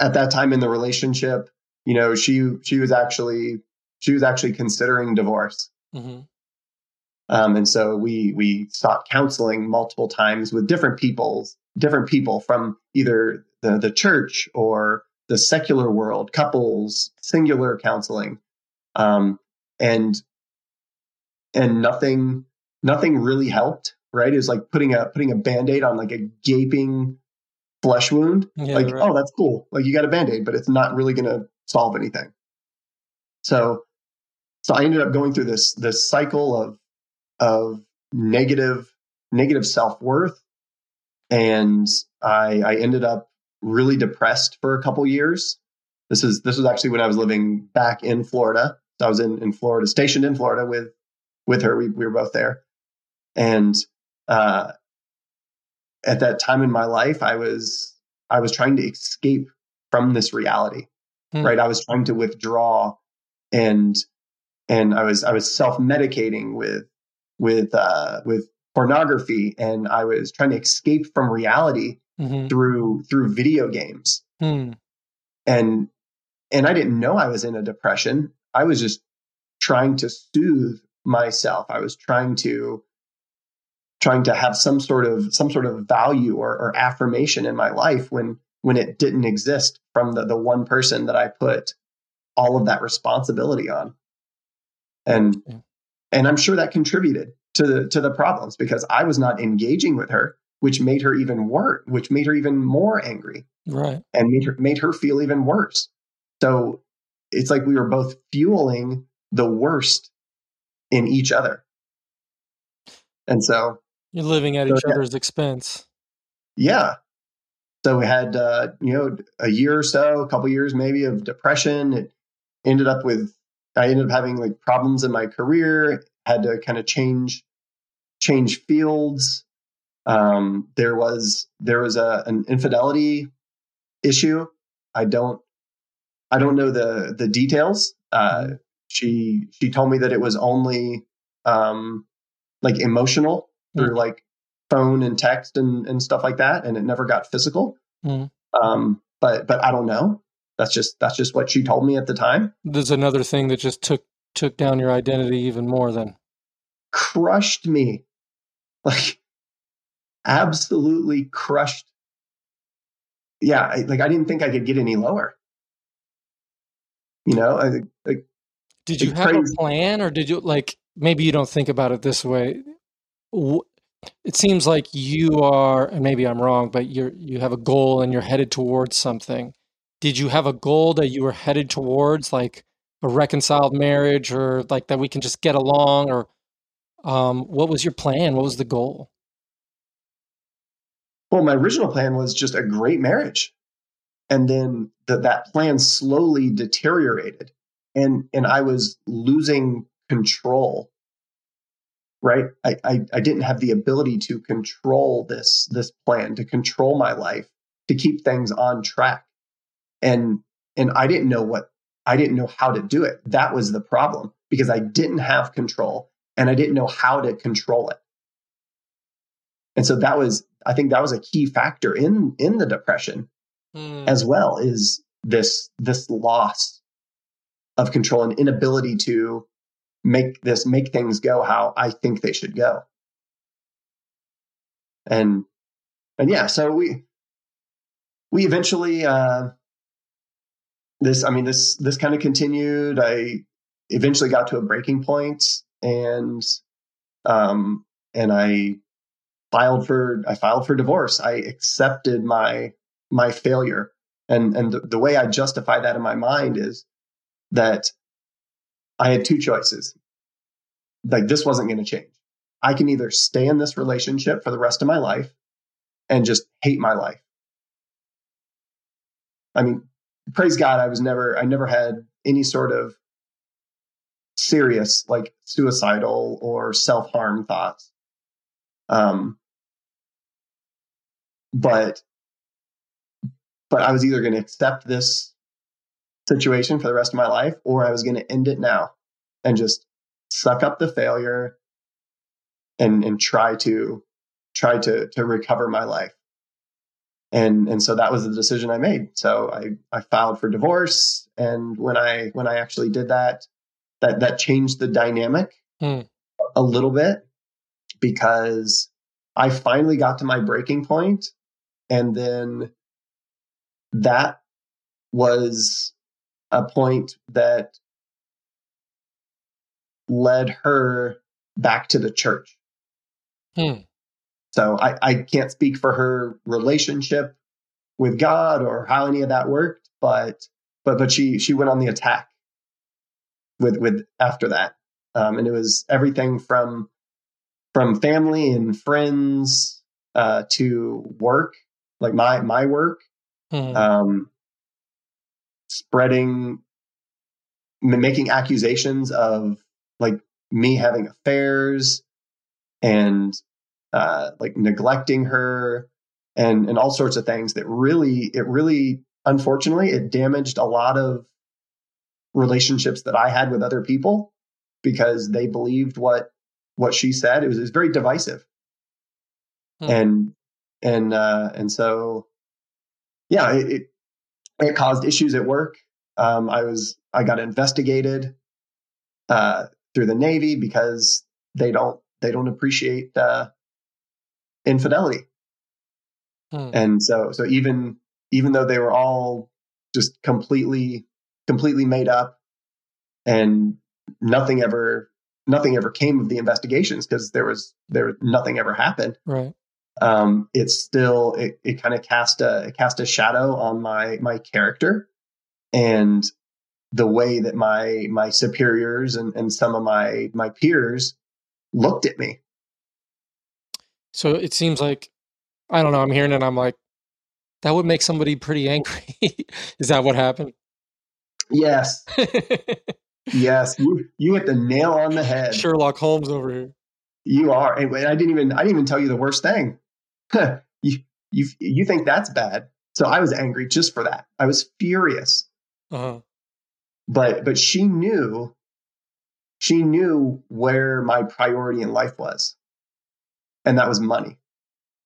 at that time in the relationship, you know, she she was actually she was actually considering divorce. Mm-hmm. Um, and so we we sought counseling multiple times with different peoples, different people from either the the church or the secular world, couples, singular counseling, um, and and nothing nothing really helped. Right? It was like putting a putting a band-aid on like a gaping flesh wound. Yeah, like, right. oh, that's cool. Like you got a band-aid, but it's not really going to solve anything. So so I ended up going through this this cycle of of negative negative self worth, and I, I ended up really depressed for a couple years. This is this was actually when I was living back in Florida. So I was in, in Florida, stationed in Florida with with her. We we were both there, and uh, at that time in my life, I was I was trying to escape from this reality. Hmm. Right, I was trying to withdraw, and and I was I was self medicating with with uh, with pornography, and I was trying to escape from reality mm-hmm. through through video games. Hmm. And and I didn't know I was in a depression. I was just trying to soothe myself. I was trying to trying to have some sort of some sort of value or, or affirmation in my life when when it didn't exist from the, the one person that I put all of that responsibility on. And and I'm sure that contributed to the to the problems because I was not engaging with her, which made her even worse, which made her even more angry. Right. And made her made her feel even worse. So it's like we were both fueling the worst in each other. And so you're living at so, each other's expense. Yeah. So we had uh, you know a year or so, a couple years maybe of depression. It ended up with I ended up having like problems in my career. Had to kind of change change fields. Um, there was there was a an infidelity issue. I don't I don't know the the details. Uh, mm-hmm. she she told me that it was only um, like emotional mm. through like phone and text and and stuff like that, and it never got physical. Mm. Um, but but I don't know. That's just that's just what she told me at the time. There's another thing that just took took down your identity even more. than crushed me, like absolutely crushed. Yeah, I, like I didn't think I could get any lower. You know, I, like, did you have crazy. a plan, or did you like maybe you don't think about it this way? It seems like you are, and maybe I'm wrong, but you're you have a goal and you're headed towards something. Did you have a goal that you were headed towards, like a reconciled marriage, or like that we can just get along, or um, what was your plan? What was the goal? Well, my original plan was just a great marriage and then the, that plan slowly deteriorated and and i was losing control right? I, I i didn't have the ability to control this this plan to control my life to keep things on track. And and i didn't know what i didn't know how to do it. That was the problem because i didn't have control and i didn't know how to control it. And so that was i think that was a key factor in in the depression mm. as well is this this loss of control and inability to make this make things go how I think they should go. And and yeah, so we we eventually uh this I mean this this kind of continued. I eventually got to a breaking point and um and I filed for I filed for divorce. I accepted my my failure. And, and the, the way I justify that in my mind is that I had two choices. Like this wasn't going to change. I can either stay in this relationship for the rest of my life and just hate my life. I mean, praise God, I was never, I never had any sort of serious, like suicidal or self harm thoughts. Um, but but I was either going to accept this situation for the rest of my life or I was going to end it now and just suck up the failure and and try to try to to recover my life. And and so that was the decision I made. So I I filed for divorce and when I when I actually did that that that changed the dynamic hmm. a little bit because I finally got to my breaking point and then that was a point that led her back to the church. Hmm. So I, I can't speak for her relationship with God or how any of that worked, but but but she she went on the attack with with after that, um, and it was everything from from family and friends uh, to work, like my my work, mm-hmm. um, spreading, making accusations of like me having affairs and uh, like neglecting her and and all sorts of things that really it really unfortunately it damaged a lot of relationships that I had with other people because they believed what what she said. It was, it was very divisive. Hmm. And and uh and so yeah, it, it, it caused issues at work. Um I was I got investigated uh through the Navy because they don't they don't appreciate uh infidelity. Hmm. And so so even even though they were all just completely completely made up and nothing ever nothing ever came of the investigations because there was there nothing ever happened right um it's still it, it kind of cast a it cast a shadow on my my character and the way that my my superiors and and some of my my peers looked at me so it seems like i don't know i'm hearing it i'm like that would make somebody pretty angry is that what happened Yes. yes. You you hit the nail on the head. Sherlock Holmes over here. You are. And I didn't even I didn't even tell you the worst thing. You you you think that's bad. So I was angry just for that. I was furious. Uh-huh. But but she knew she knew where my priority in life was. And that was money.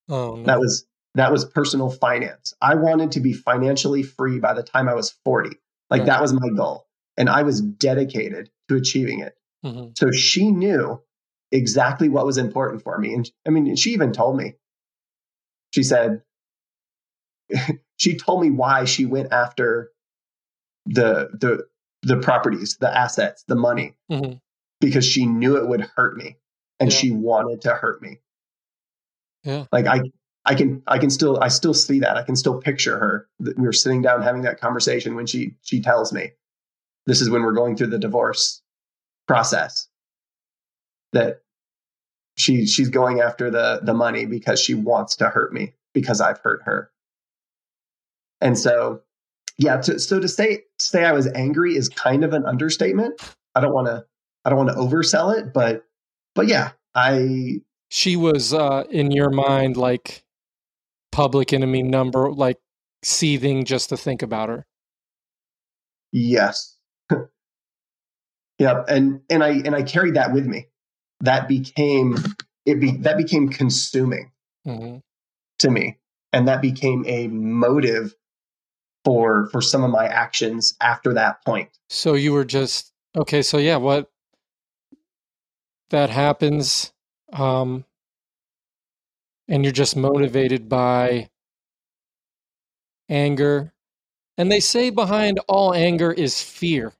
Oh no. That was that was personal finance. I wanted to be financially free by the time I was 40. Like right. that was my goal. And I was dedicated to achieving it. Mm-hmm. So she knew exactly what was important for me. And I mean, she even told me, she said, she told me why she went after the, the, the properties, the assets, the money, mm-hmm. because she knew it would hurt me and yeah. she wanted to hurt me. Yeah. Like I, I can I can still I still see that. I can still picture her. We were sitting down having that conversation when she she tells me this is when we're going through the divorce process that she she's going after the the money because she wants to hurt me because I've hurt her. And so yeah, to, so to say say I was angry is kind of an understatement. I don't want to I don't want to oversell it, but but yeah, I she was uh in your mind like public enemy number like seething just to think about her. Yes. yep. And and I and I carried that with me. That became it be that became consuming mm-hmm. to me. And that became a motive for for some of my actions after that point. So you were just okay, so yeah, what that happens um and you're just motivated by anger. And they say behind all anger is fear.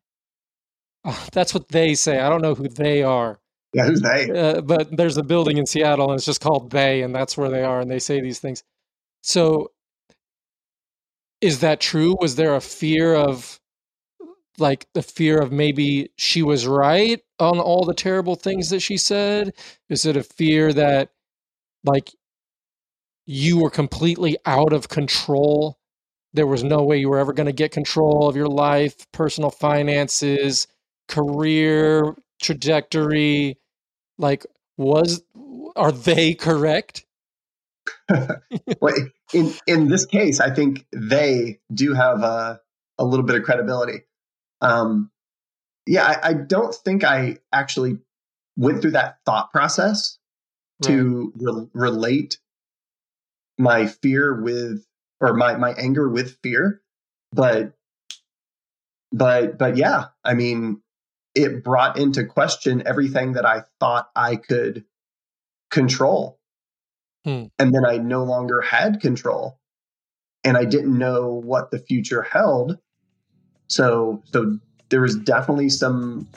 Uh, that's what they say. I don't know who they are. Yeah, who's they? Uh, but there's a building in Seattle and it's just called They, and that's where they are, and they say these things. So, is that true? Was there a fear of, like, the fear of maybe she was right on all the terrible things that she said? Is it a fear that, like, you were completely out of control. There was no way you were ever going to get control of your life, personal finances, career trajectory. Like, was are they correct? well, in in this case, I think they do have a, a little bit of credibility. Um, yeah, I, I, don't think I actually went through that thought process right. to re- relate my fear with or my my anger with fear but but but yeah i mean it brought into question everything that i thought i could control. Hmm. and then i no longer had control. And i didn't know what the future held. So so there was definitely some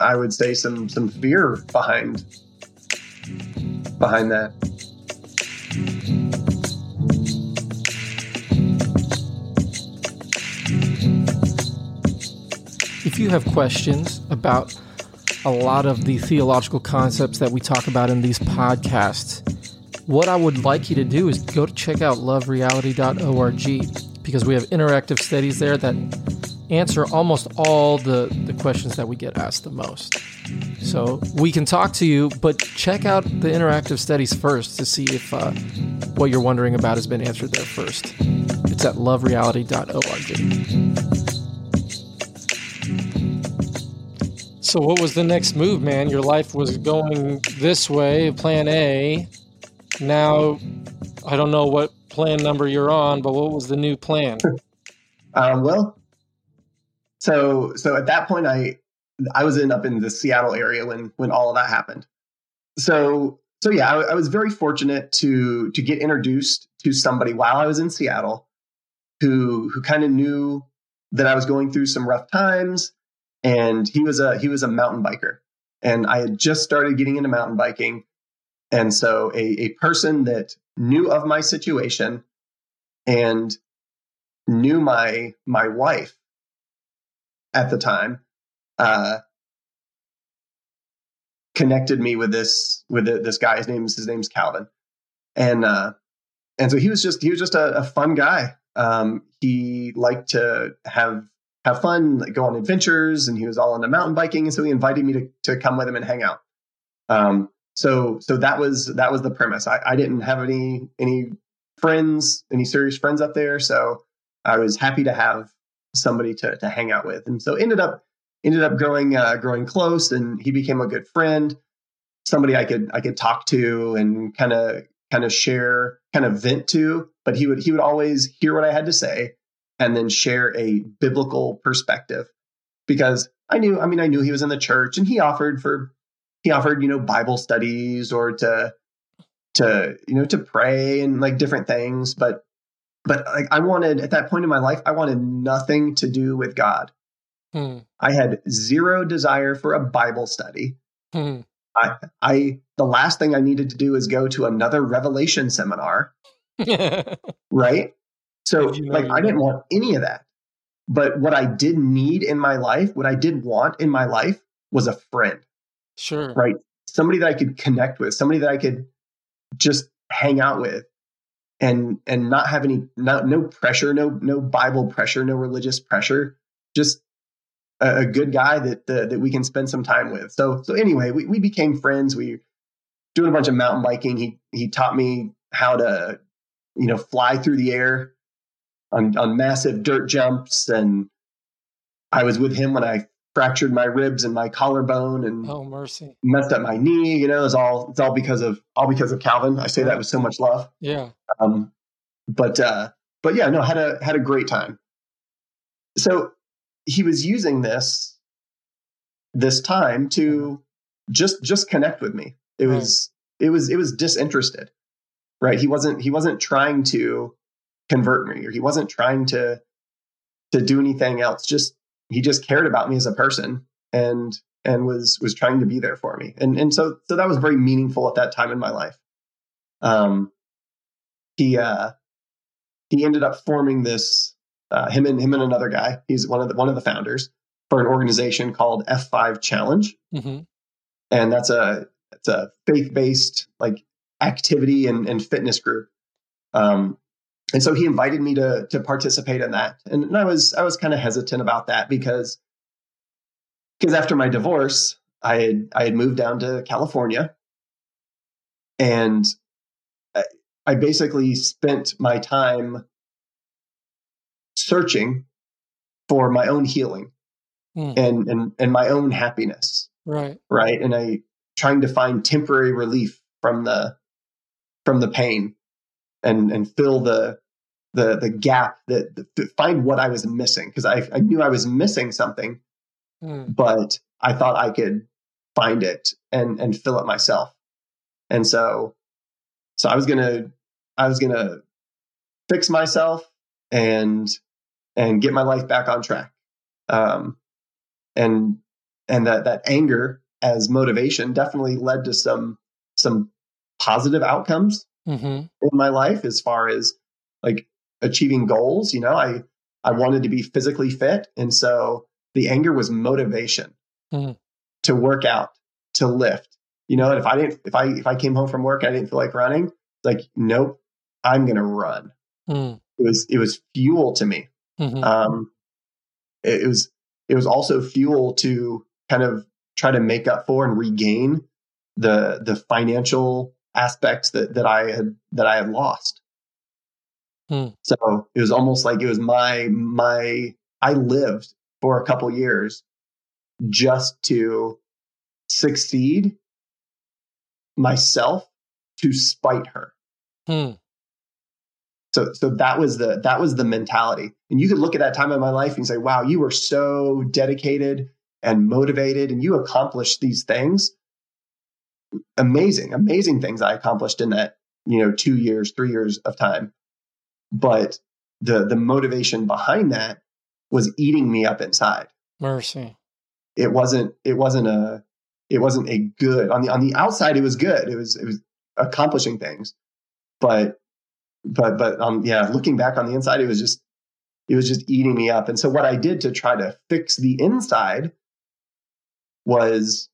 i would say some some fear behind behind that if you have questions about a lot of the theological concepts that we talk about in these podcasts, what I would like you to do is go to check out lovereality.org because we have interactive studies there that answer almost all the, the questions that we get asked the most. So we can talk to you, but check out the interactive studies first to see if uh, what you're wondering about has been answered there first. It's at lovereality.org. So, what was the next move, man? Your life was going this way, plan A. Now, I don't know what plan number you're on, but what was the new plan? um, well, so so at that point, I I was in up in the Seattle area when when all of that happened. So so yeah, I, I was very fortunate to to get introduced to somebody while I was in Seattle, who who kind of knew that I was going through some rough times and he was a he was a mountain biker. And i had just started getting into mountain biking. And so a, a person that knew of my situation and knew my my wife at the time uh, connected me with this with this guy. His name is his name's calvin. And uh and so he was just he was just a, a fun guy. Um he liked to have have fun, like go on adventures, and he was all into mountain biking, and so he invited me to to come with him and hang out. Um, so so that was that was the premise. I, I didn't have any any friends, any serious friends up there, so I was happy to have somebody to to hang out with, and so ended up ended up growing uh, growing close, and he became a good friend, somebody I could I could talk to and kind of kind of share, kind of vent to. But he would he would always hear what I had to say and then share a biblical perspective because I knew, I mean, I knew he was in the church and he offered for, he offered, you know, Bible studies or to, to, you know, to pray and like different things. But, but like I wanted at that point in my life, I wanted nothing to do with God. Hmm. I had zero desire for a Bible study. Hmm. I, I, the last thing I needed to do is go to another revelation seminar. right. So you know like I didn't want any of that. But what I did need in my life, what I did want in my life was a friend. Sure. Right. Somebody that I could connect with, somebody that I could just hang out with and and not have any no, no pressure, no no Bible pressure, no religious pressure, just a, a good guy that uh, that we can spend some time with. So so anyway, we, we became friends. We doing a bunch of mountain biking. He he taught me how to you know fly through the air on, on massive dirt jumps. And I was with him when I fractured my ribs and my collarbone and oh mercy. messed up my knee. You know it's all it's all because of all because of calvin. I say that with so much love. Yeah. Um but uh but yeah no had a had a great time. So he was using this this time to just just connect with me. It was right. it was it was disinterested right? He wasn't he wasn't trying to convert me or he wasn't trying to to do anything else. Just he just cared about me as a person and and was was trying to be there for me. And and so so that was very meaningful at that time in my life. Um he uh he ended up forming this uh, him and him and another guy. He's one of the one of the founders for an organization called f5 challenge. Mm-hmm. and that's a it's a faith-based like activity and, and fitness group. Um, and so he invited me to to participate in that. And, and i was i was kind of hesitant about that because because after my divorce i had i had moved down to california. And I, I basically spent my time searching for my own healing mm. and, and and my own happiness. Right. Right? And i trying to find temporary relief from the from the pain and and fill the the the gap that the, find what I was missing because I, I knew I was missing something, mm. but I thought I could find it and and fill it myself. And so so I was gonna I was gonna fix myself and and get my life back on track. Um, and and that that anger as motivation definitely led to some some positive outcomes mm-hmm. in my life as far as like achieving goals. You know, I I wanted to be physically fit, and so the anger was motivation mm-hmm. to work out, to lift. You know, and if I didn't, if I if I came home from work, I didn't feel like running. Like, nope, I'm going to run. Mm. It was it was fuel to me. hmm Um, it, it was it was also fuel to kind of try to make up for and regain the the financial aspects that that I had that I had lost. Hmm. So it was almost like it was my my I lived for a couple years just to succeed myself to spite her. Hmm. So so that was the that was the mentality. And you could look at that time in my life and say, wow, you were so dedicated and motivated and you accomplished these things. Amazing, amazing things I accomplished in that, you know, two years, three years of time. But the the motivation behind that was eating me up inside. Mercy. It wasn't it wasn't a it wasn't a good on the on the outside it was good. It was it was accomplishing things. But but but um yeah looking back on the inside it was just it was just eating me up and so what i did to try to fix the inside was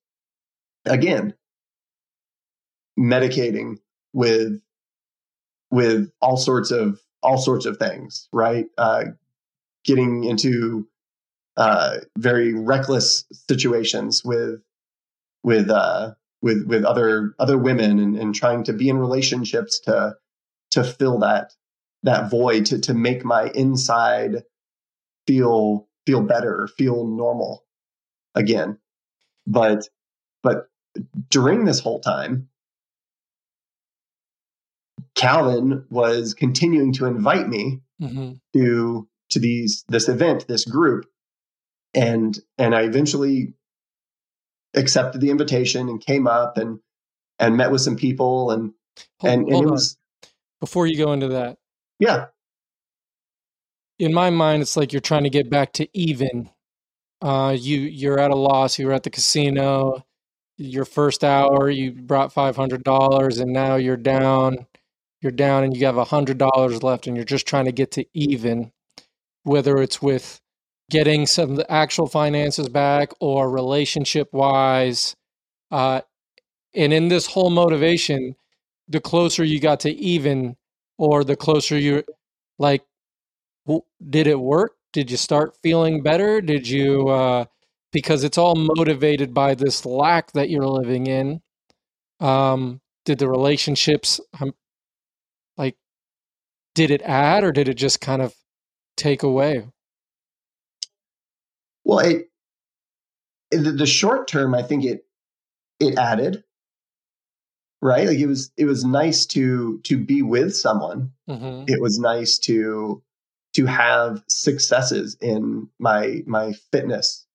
again medicating with with all sorts of all sorts of things right? Uh getting into uh very reckless situations with with uh with with other other women and, and trying to be in relationships to to fill that that void to to make my inside feel feel better feel normal again. But but during this whole time calvin was continuing to invite me hmm to to these this event this group and and i eventually accepted the invitation and came up and and met with some people and Hold, and, and hold it on. was Before you go into that, yeah in my mind, it's like you're trying to get back to even. Uh, you you're at a loss. You were at the casino. Your first hour, you brought five hundred dollars, and now you're down. You're down, and you have a hundred dollars left, and you're just trying to get to even. Whether it's with getting some of the actual finances back or relationship wise, uh, and in this whole motivation, the closer you got to even, or the closer you like did it work did you start feeling better did you uh because it's all motivated by this lack that you're living in um did the relationships um, like did it add or did it just kind of take away Well, it in the, the short term, I think it it added, right? Like it was it was nice to to be with someone. hmm It was nice to to have successes in my my fitness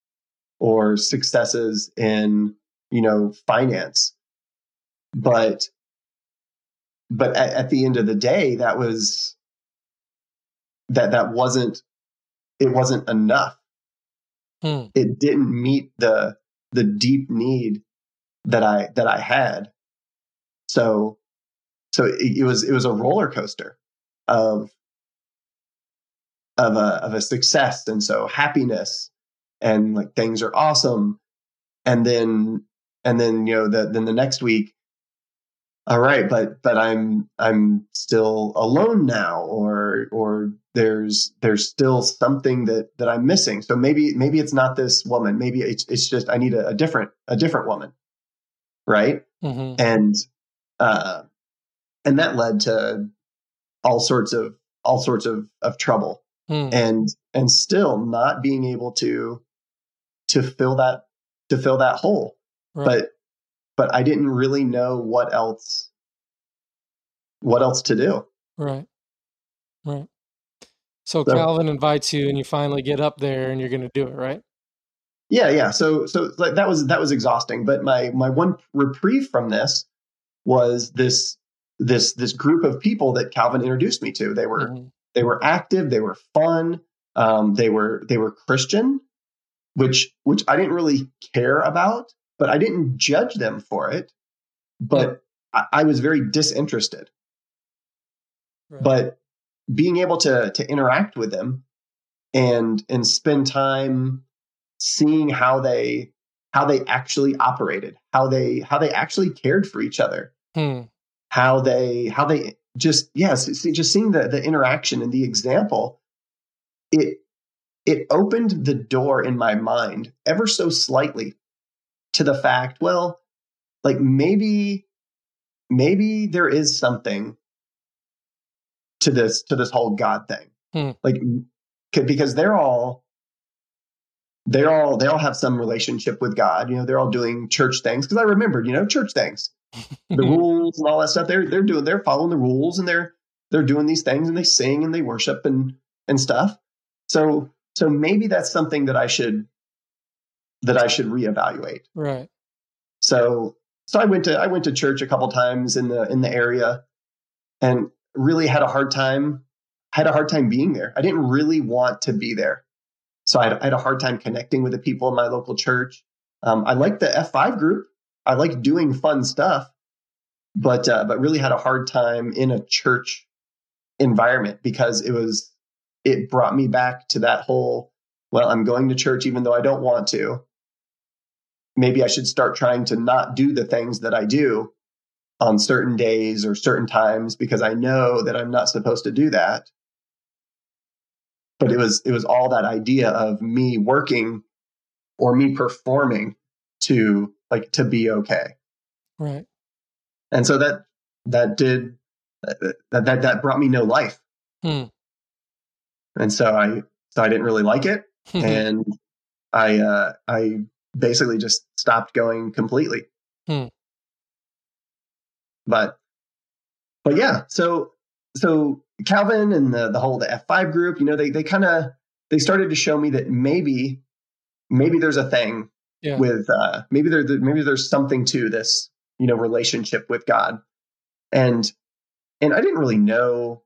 or successes in you know finance, but but at, at the end of the day, that was that that wasn't it wasn't enough Hmm. it didn't meet the the deep need that I that I had. So so it, it was it was a roller coaster of of a of a success and so happiness and like things are awesome and then and then you know the then the next week all right but but i'm i'm still alone now or or there's there's still something that that i'm missing. So maybe maybe it's not this woman. Maybe it's it's just i need a, a different a different woman. Right? Hmm and uh and that led to all sorts of all sorts of of trouble. Hmm. and and still not being able to to fill that to fill that hole. Right. but but i didn't really know what else what else to do Right. Right. So So- Calvin invites you and you finally get up there and you're going to do it, right? yeah yeah so so like that was that was exhausting but my my one reprieve from this was this this this group of people that calvin introduced me to they were Mhm. they were active they were fun um, they were they were christian which which i didn't really care about but i didn't judge them for it but I, I was very disinterested Right. but being able to to interact with them and and spend time seeing how they how they actually operated how they how they actually cared for each other Hmm. how they how they just yes see, just seeing the the interaction and the example it it opened the door in my mind ever so slightly to the fact well like maybe maybe there is something to this to this whole god thing. Hmm. like because they're all they're all they all have some relationship with god you know they're all doing church things because i remembered you know church things. The rules and all that stuff they're they're doing they're following the rules and they're they're doing these things and they sing and they worship and and stuff. So so maybe that's something that i should that i should reevaluate right. so so I went to I went to church a couple times in the in the area and really had a hard time had a hard time being there. I didn't really want to be there. So I had, I had a hard time connecting with the people in my local church. Um, I like the F5 group. I like doing fun stuff, but uh, but really had a hard time in a church environment because it was it brought me back to that whole well, I'm going to church even though I don't want to maybe I should start trying to not do the things that I do on certain days or certain times because I know that I'm not supposed to do that. But it was it was all that idea of me working or me performing to like to be okay. Right. And so that that did that that that brought me no life. Hmm. And so I so I didn't really like it and I uh I basically just stopped going completely. Hmm. But but yeah, so so Calvin and the the whole the F5 group, you know, they they kind of they started to show me that maybe maybe there's a thing Yeah. with uh maybe there maybe there's something to this, you know, relationship with God. And and I didn't really know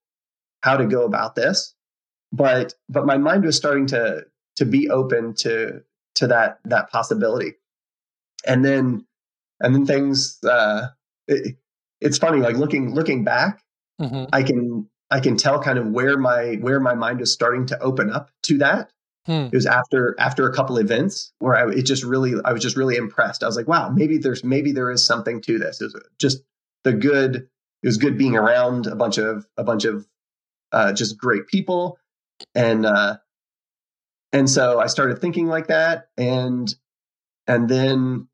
how to go about this, but but my mind was starting to to be open to to that that possibility. And then and then things uh it, it's funny like looking looking back Mhm. i can i can tell kind of where my where my mind is starting to open up to that. Hmm. it was after after a couple events where I, it just really i was just really impressed. I was like wow maybe there's maybe there is something to this. It was just the good it was good being around a bunch of a bunch of uh, just great people. And uh and so i started thinking like that and and then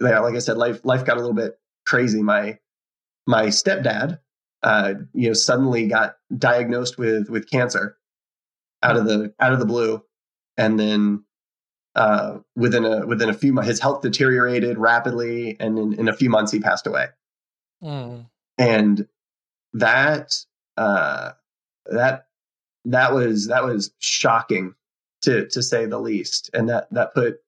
yeah, like i said life life got a little bit crazy. My my stepdad uh you know suddenly got diagnosed with with cancer out of the out of the blue and then uh within a within a few months his health deteriorated rapidly and in, in a few months he passed away. Mm. and that uh that that was that was shocking to to say the least. And that that put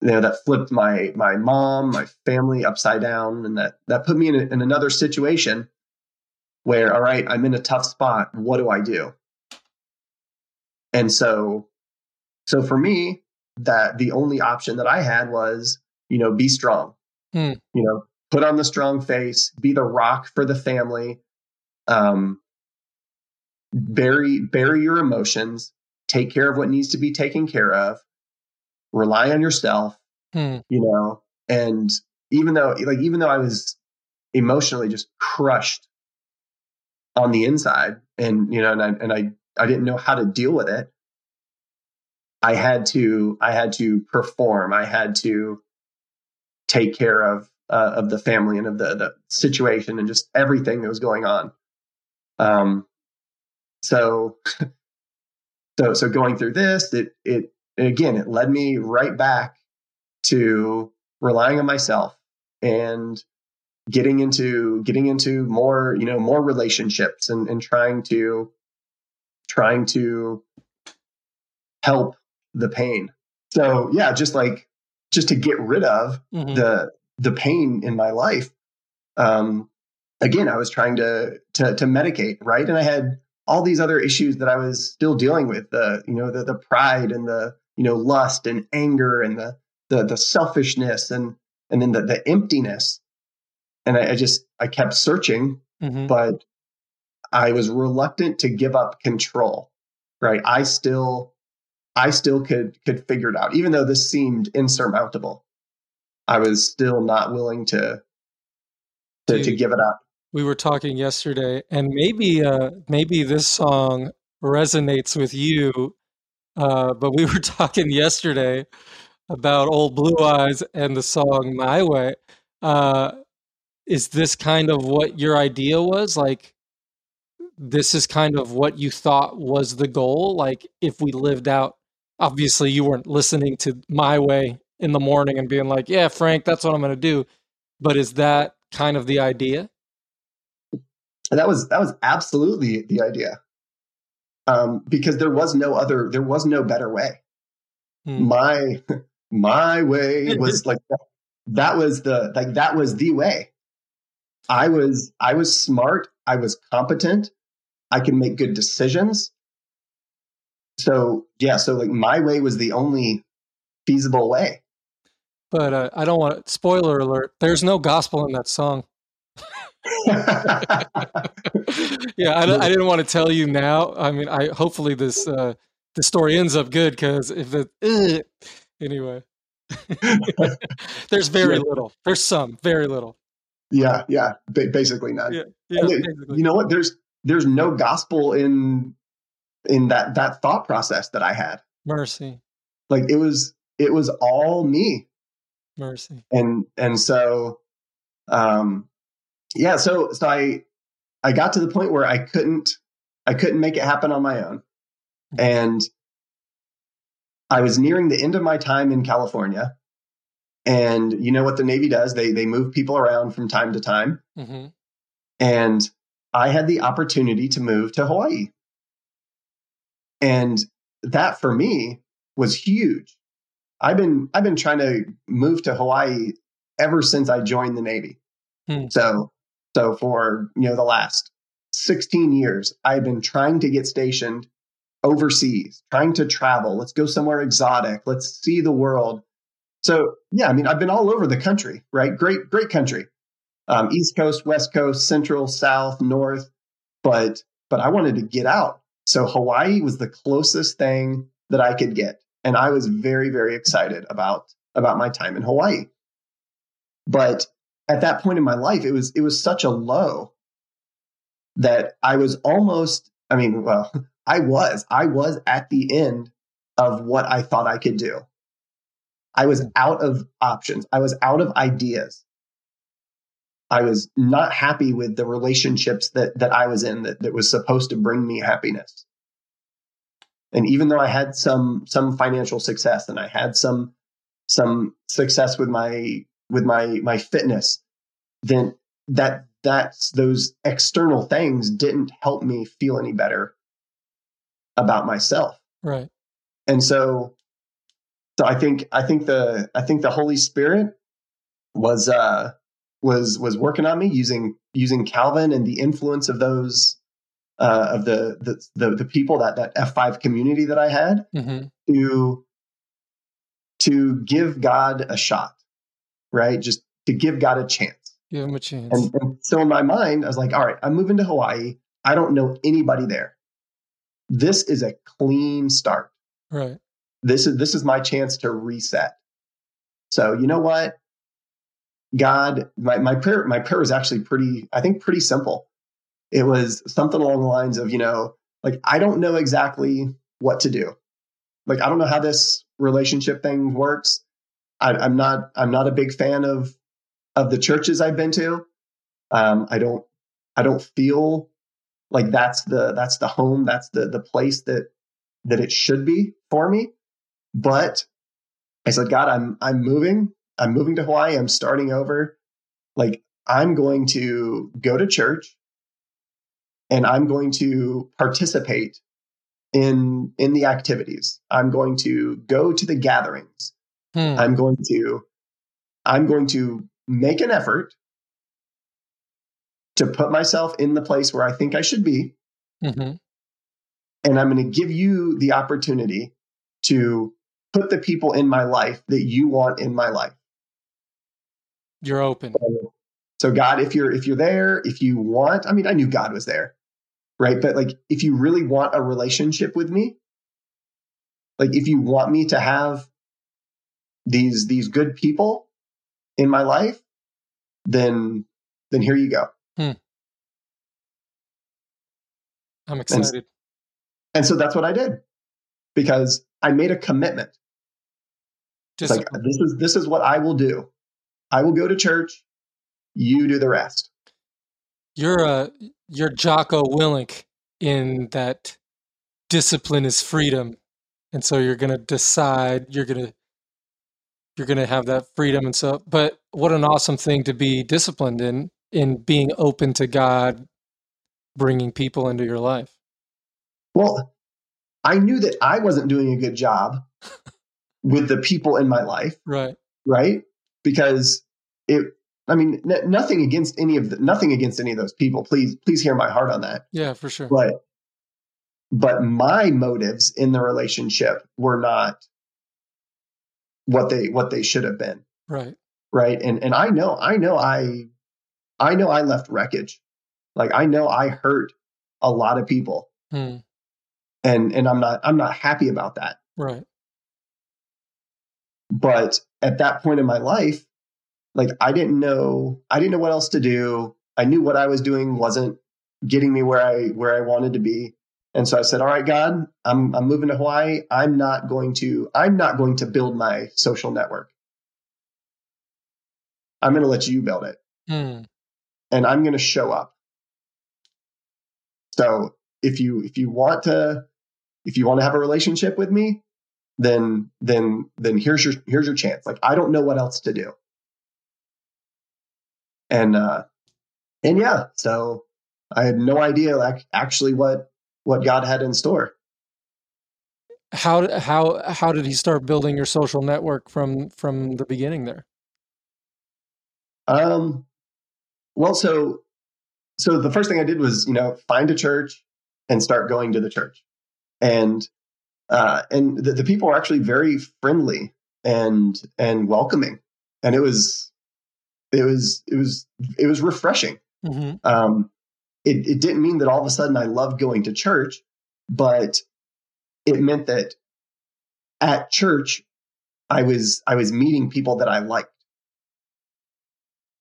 you know that flipped my my mom my family upside down. And that that put me in, a, in another situation where all right i'm in a tough spot. What do i do? And so so for me that the only option that i had was you know be strong. Hmm. you know put on the strong face be the rock for the family um bury bury your emotions take care of what needs to be taken care of rely on yourself Hmm. you know and even though like even though i was emotionally just crushed on the inside and you know and i and i i didn't know how to deal with it i had to i had to perform i had to take care of uh, of the family and of the the situation and just everything that was going on um so so so going through this it it again it led me right back to relying on myself and getting into getting into more you know more relationships and and trying to trying to help the pain so yeah just like just to get rid of Mhm. the the pain in my life um again i was trying to to to medicate right and i had all these other issues that i was still dealing with the you know the the pride and the you know lust and anger and the the the selfishness and and then the the emptiness. And i, I just i kept searching Mhm. but i was reluctant to give up control right? I still i still could could figure it out even though this seemed insurmountable. I was still not willing to to, to give it up we were talking yesterday, and maybe uh, maybe this song resonates with you. Uh, but we were talking yesterday about Old Blue Eyes and the song My Way. Uh, is this kind of what your idea was? Like, this is kind of what you thought was the goal? Like, if we lived out, obviously, you weren't listening to My Way in the morning and being like, yeah, Frank, that's what I'm going to do. But is that kind of the idea? And that was that was absolutely the idea. Um, because there was no other, there was no better way. Hmm. My my way was like that was the like that was the way. I was I was smart, I was competent, I can make good decisions. So yeah, so like my way was the only feasible way. But uh, I don't want spoiler alert. There's no gospel in that song. yeah, I, I, didn't want to tell you now. I mean, I hopefully this uh, the story ends up good because if it uh, anyway, there's very little. There's some, very little. Yeah, yeah, ba- basically none. Yeah, yeah basically. You know what? There's there's no gospel in in that that thought process that I had. Mercy. Like it was it was all me. Mercy. And and so um yeah, so so I I got to the point where I couldn't I couldn't make it happen on my own. And I was nearing the end of my time in California. And you know what the Navy does? They they move people around from time to time. Mm-hmm. And I had the opportunity to move to Hawaii. And that for me was huge. I've been I've been trying to move to Hawaii ever since I joined the Navy. Hmm. So so for, you know, the last 16 years, I've been trying to get stationed overseas, trying to travel. Let's go somewhere exotic. Let's see the world. So, yeah, I mean, I've been all over the country, right? Great, great country. Um, East Coast, West Coast, Central, South, North. But, but I wanted to get out. So Hawaii was the closest thing that I could get. And I was very, very excited about, about my time in Hawaii. But at that point in my life, it was it was such a low that I was almost. I mean, well, I was I was at the end of what I thought I could do. I was mm-hmm. out of options. I was out of ideas. I was not happy with the relationships that that I was in that, that was supposed to bring me happiness. And even though I had some some financial success and I had some some success with my with my my fitness, then that that's those external things didn't help me feel any better about myself. Right. And so so I think I think the I think the Holy Spirit was uh was was working on me using using Calvin and the influence of those uh, of the, the the the people that that F five community that I had mm-hmm. to to give God a shot, right? Just to give God a chance. Give him a chance. And, and so in my mind, I was like, all right, I'm moving to Hawaii. I don't know anybody there. This is a clean start. Right. This is this is my chance to reset. So you know what? God, my, my prayer, my prayer was actually pretty, I think pretty simple. It was something along the lines of, you know, like I don't know exactly what to do. Like I don't know how this relationship thing works. I, I'm not I'm not a big fan of of the churches I've been to. Um, I don't I don't feel like that's the that's the home that's the the place that that it should be for me. But I said, God, I'm I'm moving. I'm moving to Hawaii. I'm starting over. Like I'm going to go to church and I'm going to participate in in the activities. I'm going to go to the gatherings. Hmm. I'm going to I'm going to make an effort to put myself in the place where I think I should be. Mm-hmm. And I'm going to give you the opportunity to put the people in my life that you want in my life. You're open. So God, if you're if you're there, if you want, I mean, I knew God was there, right? But like if you really want a relationship with me, like if you want me to have these these good people in my life, then then here you go. Hmm. I'm excited. And so that's what I did because I made a commitment. It's like this is this is what I will do. I will go to church. You do the rest. You're a you're Jocko Willink in that discipline is freedom, and so you're gonna decide you're gonna you're gonna have that freedom and so. But what an awesome thing to be disciplined in in being open to God bringing people into your life. Well, I knew that I wasn't doing a good job with the people in my life. Right. Right. Because it, I mean, n- nothing against any of the, nothing against any of those people. Please, please hear my heart on that. Yeah, for sure. But, but my motives in the relationship were not what they, what they should have been. Right. Right. And, and I know, I know I, I know I left wreckage. Like I know I hurt a lot of people. Hmm. And, and I'm not, I'm not happy about that. Right. But at that point in my life, like I didn't know, I didn't know what else to do. I knew what I was doing wasn't getting me where I where I wanted to be. And so I said, "All right, God, I'm I'm moving to Hawaii. I'm not going to I'm not going to build my social network. I'm going to let you build it, Hmm. and I'm going to show up. So if you if you want to if you want to have a relationship with me, then then then here's your here's your chance. Like I don't know what else to do. And uh and yeah, so I had no idea like actually what what God had in store. How how how did he start building your social network from from the beginning there? Um well so so the first thing I did was, you know, find a church and start going to the church. And uh and the, the people were actually very friendly and and welcoming. And it was it was it was it was refreshing. Mm-hmm. Um, it, it didn't mean that all of a sudden I loved going to church, but it meant that at church I was I was meeting people that I liked,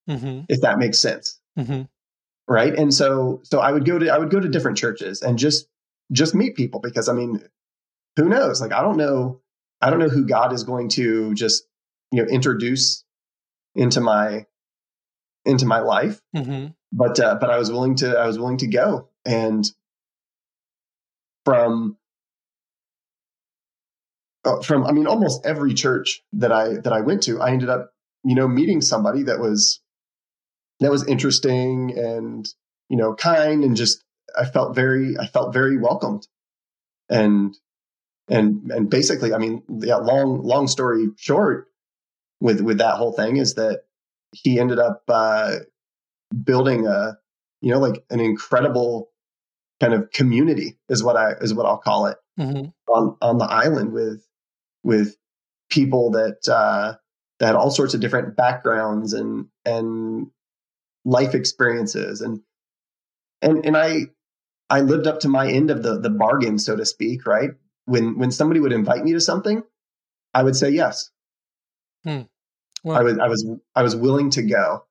Mm-hmm. if that makes sense, Mm-hmm. right? And so so I would go to I would go to different churches and just just meet people because I mean, who knows? Like I don't know I don't know who God is going to just you know introduce into my into my life Mm-hmm. But uh, but I was willing to I was willing to go. And from uh, from I mean almost every church that I that I went to I ended up you know meeting somebody that was that was interesting and you know kind and just I felt very I felt very welcomed. And and and basically I mean yeah long long story short with with that whole thing is that he ended up uh, building a you know like an incredible kind of community is what I is what I'll call it Mm-hmm. on on the island with with people that uh, that had all sorts of different backgrounds and and life experiences and and and I I lived up to my end of the the bargain so to speak right when when somebody would invite me to something I would say yes hmm. Well, I was I was I was willing to go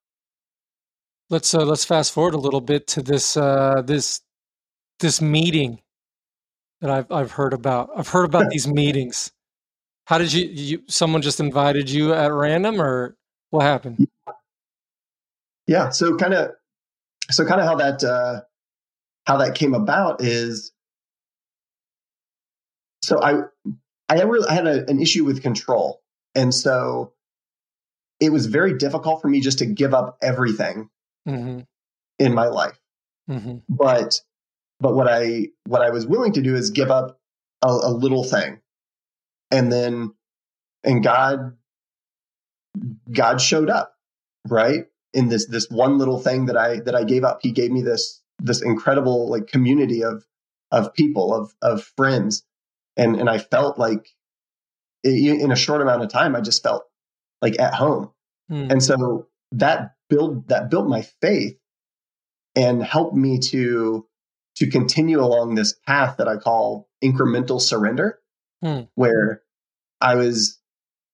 let's uh, let's fast forward a little bit to this uh, this this meeting that I've I've heard about. I've heard about these meetings. How did you, you? Someone just invited you at random, or what happened? Yeah. So kind of, so kind of how that uh, how that came about is, so I I had really, I had a, an issue with control, and so it was very difficult for me just to give up everything Mm-hmm. in my life. Mm-hmm. But but what I what I was willing to do is give up a, a little thing, and then and God God showed up right in this this one little thing that I that I gave up. He gave me this this incredible like community of of people of of friends, and and I felt like in a short amount of time I just felt like at home. Mm. And so that build that built my faith and helped me to to continue along this path that I call incremental surrender, Hmm. where I was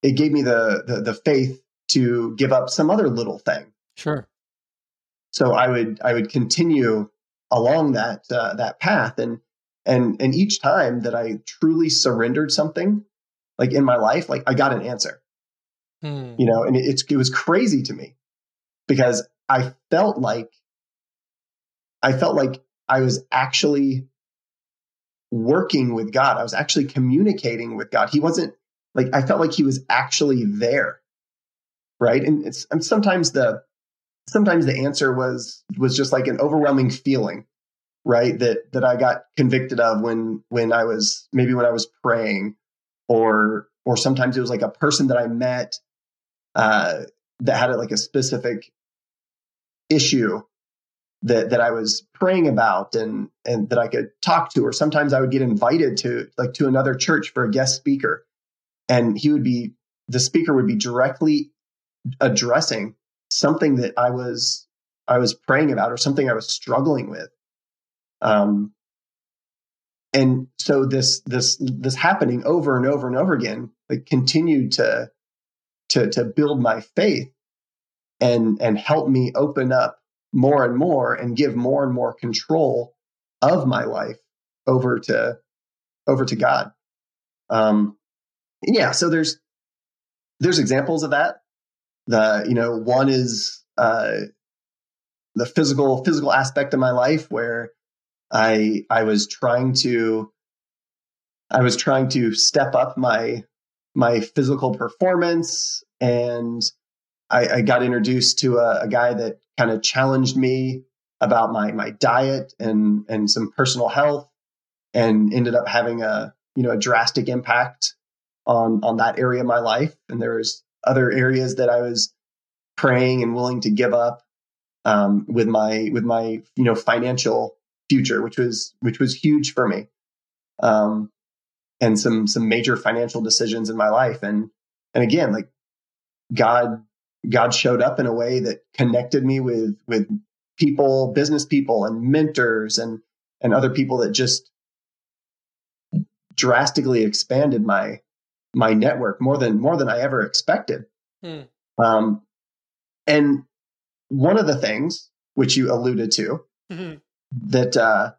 it gave me the, the the faith to give up some other little thing. Sure. So I would I would continue along that uh, that path and and and each time that I truly surrendered something like in my life like I got an answer Hmm. you know and it, it's it was crazy to me because I felt like I felt like I was actually working with God. I was actually communicating with God. He wasn't like I felt like he was actually there right? And it's and sometimes the sometimes the answer was was just like an overwhelming feeling right? That that i got convicted of when when i was maybe when i was praying or or sometimes it was like a person that i met uh that had like a specific issue that that i was praying about and and that i could talk to or sometimes i would get invited to like to another church for a guest speaker and he would be the speaker would be directly addressing something that I was I was praying about or something I was struggling with. Um, and so this this this happening over and over and over again like continued to to to build my faith and and help me open up more and more and give more and more control of my life over to over to God. Um, yeah, so there's there's examples of that the you know one is uh, the physical physical aspect of my life where I I was trying to I was trying to step up my my physical performance and I, I got introduced to a, a guy that kind of challenged me about my my diet and and some personal health and ended up having a you know a drastic impact on on that area of my life and there was other areas that I was praying and willing to give up um, with my with my you know financial future, which was which was huge for me, um, and some some major financial decisions in my life. And and again, like God God showed up in a way that connected me with with people, business people, and mentors, and and other people that just drastically expanded my my network more than more than I ever expected. Hmm. Um, and one of the things which you alluded to Mhm. that uh,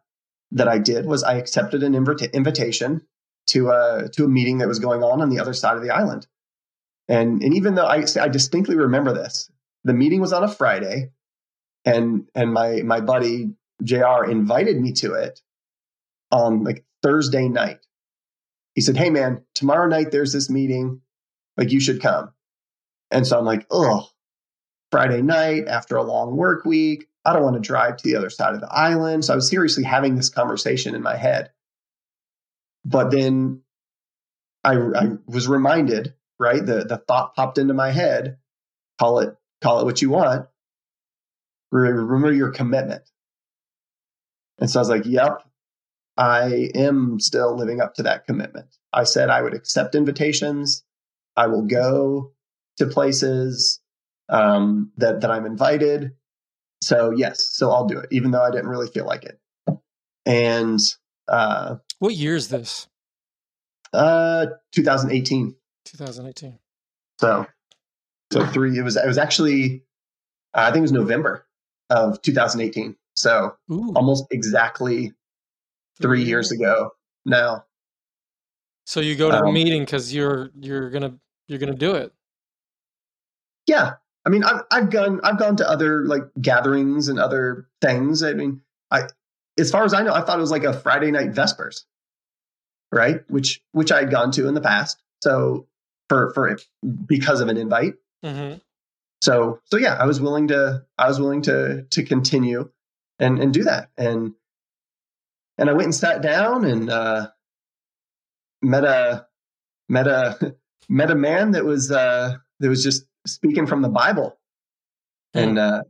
that I did was I accepted an invita- invitation to a to a meeting that was going on on the other side of the island. And and even though I I distinctly remember this, the meeting was on a Friday, and and my my buddy Jr. invited me to it on like Thursday night. He said, "Hey man, tomorrow night there's this meeting, like you should come." And so I'm like, "Oh, Friday night after a long work week, I don't want to drive to the other side of the island." So I was seriously having this conversation in my head. But then I, I was reminded, right? The the thought popped into my head. Call it call it what you want. Remember your commitment. And so I was like, "Yep, I am still living up to that commitment. I said I would accept invitations. I will go to places um, that that I'm invited. So yes, so I'll do it, even though I didn't really feel like it. And uh, What year is this? uh, 2018. 2018. So so three. It was it was actually uh, I think it was November of 2018. So Ooh. almost exactly three years ago now. So you go to a Um, meeting because you're you're gonna you're gonna do it. Yeah, I mean, I've I've gone I've gone to other like gatherings and other things. I mean, I as far as I know, I thought it was like a Friday night Vespers, right? Which which I had gone to in the past. So for for because of an invite. hmm So so yeah, I was willing to I was willing to to continue and and do that. And and I went and sat down and uh, met a met a met a man that was uh, that was just speaking from the Bible and uh,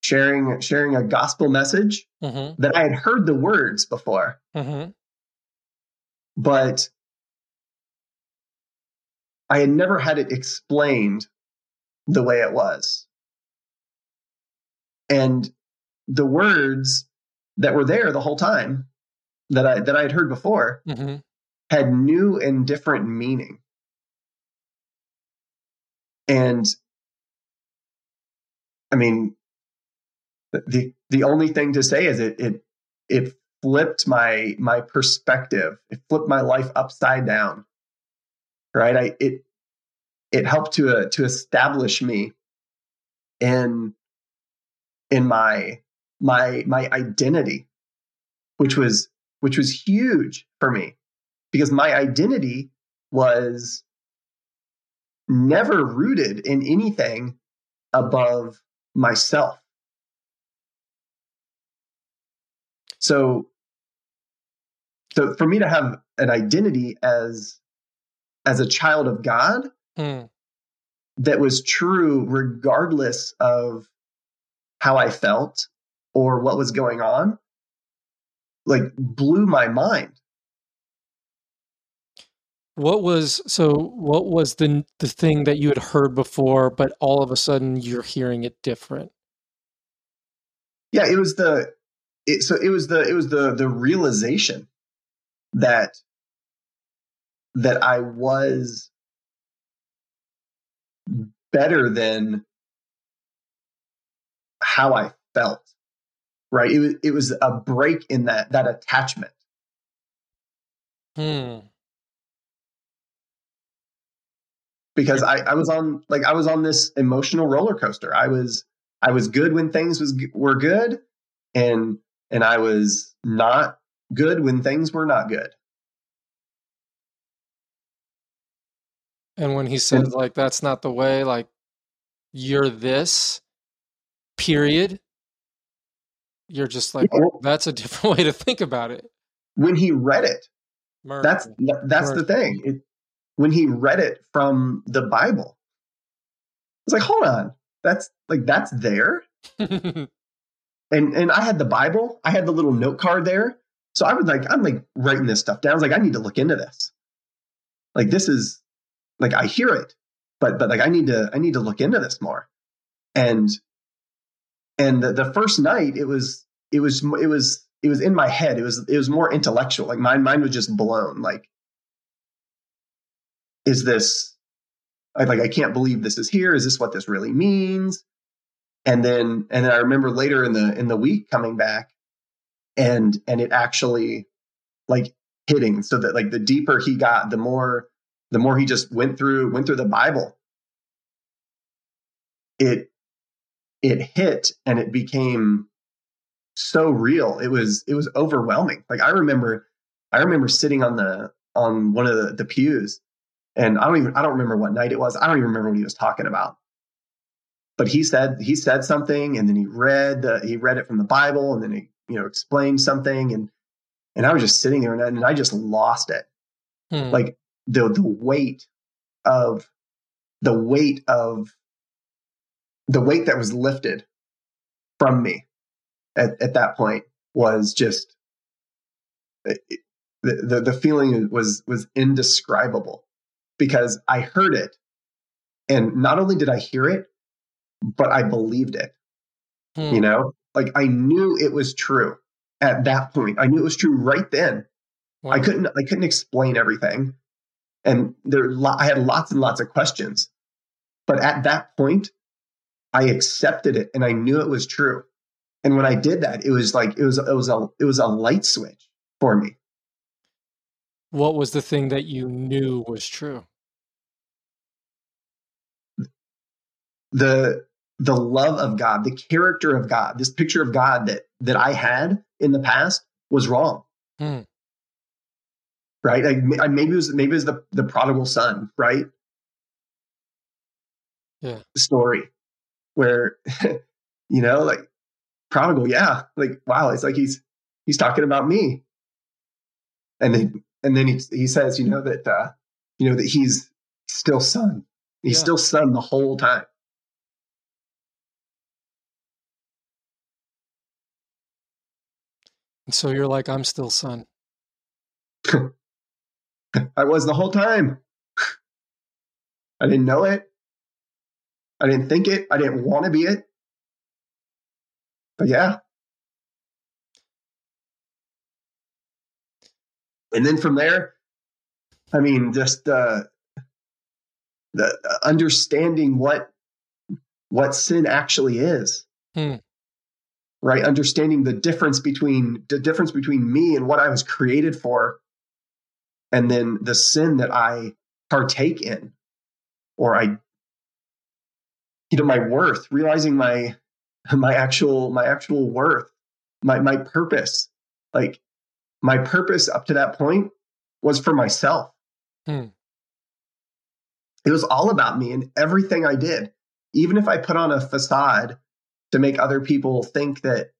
sharing sharing a gospel message hmm that I had heard the words before, hmm but I had never had it explained the way it was. And the words that were there the whole time that I that I had heard before hmm had new and different meaning. And I mean the the only thing to say is it it it flipped my my perspective. It flipped my life upside down. Right? I it it helped to uh, to establish me in in my my my identity, which was which was huge for me because my identity was never rooted in anything above myself. So, so for me to have an identity as as a child of God Hmm. that was true regardless of how I felt or what was going on, like blew my mind. What was so? What was the the thing that you had heard before, but all of a sudden you're hearing it different? Yeah, it was the it, so it was the it was the the realization that that I was better than how I felt. Right? It was it was a break in that that attachment. Hmm. because I, I was on like I was on this emotional roller coaster. I was I was good when things was were good, and and I was not good when things were not good. And when he said like that's not the way, like you're this, period. You're just like that's a different way to think about it. When he read it, Murder. that's that's the thing. It, when he read it from the Bible, it's like, hold on, that's like that's there. and and I had the Bible, I had the little note card there. So I was like, I'm like writing this stuff down. I was like, I need to look into this. Like this is like I hear it, but but like I need to I need to look into this more. And and the, the first night it was it was it was it was in my head. It was it was more intellectual. Like my mind was just blown. Like, is this like I can't believe this is here. Is this what this really means? and then and then I remember later in the in the week coming back and and it actually like hitting so that like the deeper he got the more the more he just went through went through the Bible. It it hit and it became so real. It was it was overwhelming. Like I remember I remember sitting on the on one of the, the pews and I don't even I don't remember what night it was. I don't even remember what he was talking about. But he said he said something and then he read the, he read it from the bible and then he you know explained something and and i was just sitting there and, I- and i just lost it. Hmm. like the the weight of the weight of the weight that was lifted from me at, at that point was just it, it- the, the the feeling was was indescribable because i heard it. And not only did i hear it but i believed it Hmm. you know? Like i knew it was true at that point. I knew it was true right then. Wow. i couldn't i couldn't explain everything and there i had lots and lots of questions but at that point i accepted it and i knew it was true and when i did that it was like it was it was a it was a light switch for me What was the thing that you knew was true? the the love of god the character of god this picture of god that that i had in the past was wrong Hmm. Right like, maybe it was maybe it was the the prodigal son right Yeah. story where you know like prodigal yeah like wow it's like he's he's talking about me and then and then he he says you know that uh you know that he's still son he's Yeah. still son the whole time And so you're like, I'm still son. I was the whole time. I didn't know it. I didn't think it. I didn't want to be it. But yeah. And then from there, I mean, just uh, the the understanding what what sin actually is. Hmm. right? Understanding the difference between the difference between me and what I was created for, and then the sin that I partake in, or I, you know, my worth, realizing my my actual my actual worth, my my purpose, like my purpose up to that point was for myself. Hmm. It was all about me and everything I did. Even if I put on a facade to make other people think that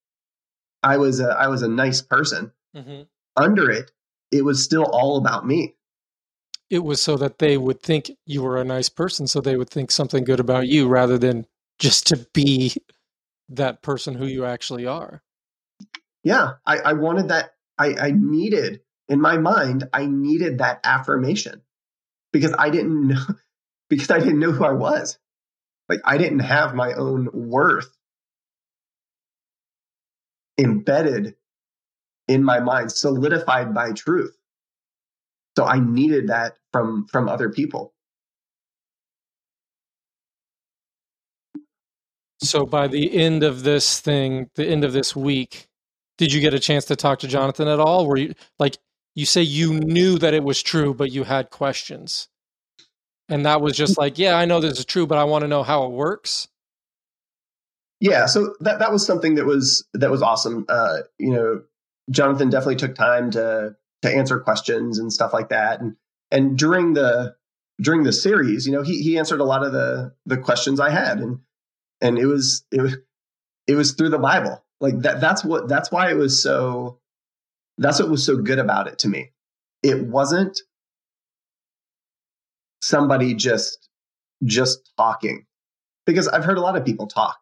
I was a I was a nice person, Mm-hmm. under it, it was still all about me. It was so that they would think you were a nice person, so they would think something good about you rather than just to be that person who you actually are. Yeah, I, I wanted that. I, I needed in my mind, I needed that affirmation because I didn't know because I didn't know who I was. Like I didn't have my own worth embedded in my mind, solidified by truth. So I needed that from from other people. So by the end of this thing, the end of this week, did you get a chance to talk to Jonathan at all? Were you like you say you knew that it was true, but you had questions? And that was just like, yeah, I know this is true, but I want to know how it works. Yeah, so that that was something that was that was awesome. Uh, you know, Jonathan definitely took time to to answer questions and stuff like that. And and during the during the series, you know, he he answered a lot of the the questions I had, and and it was it was it was through the Bible. Like that that's what that's why it was so that's what was so good about it to me. It wasn't somebody just just talking because I've heard a lot of people talk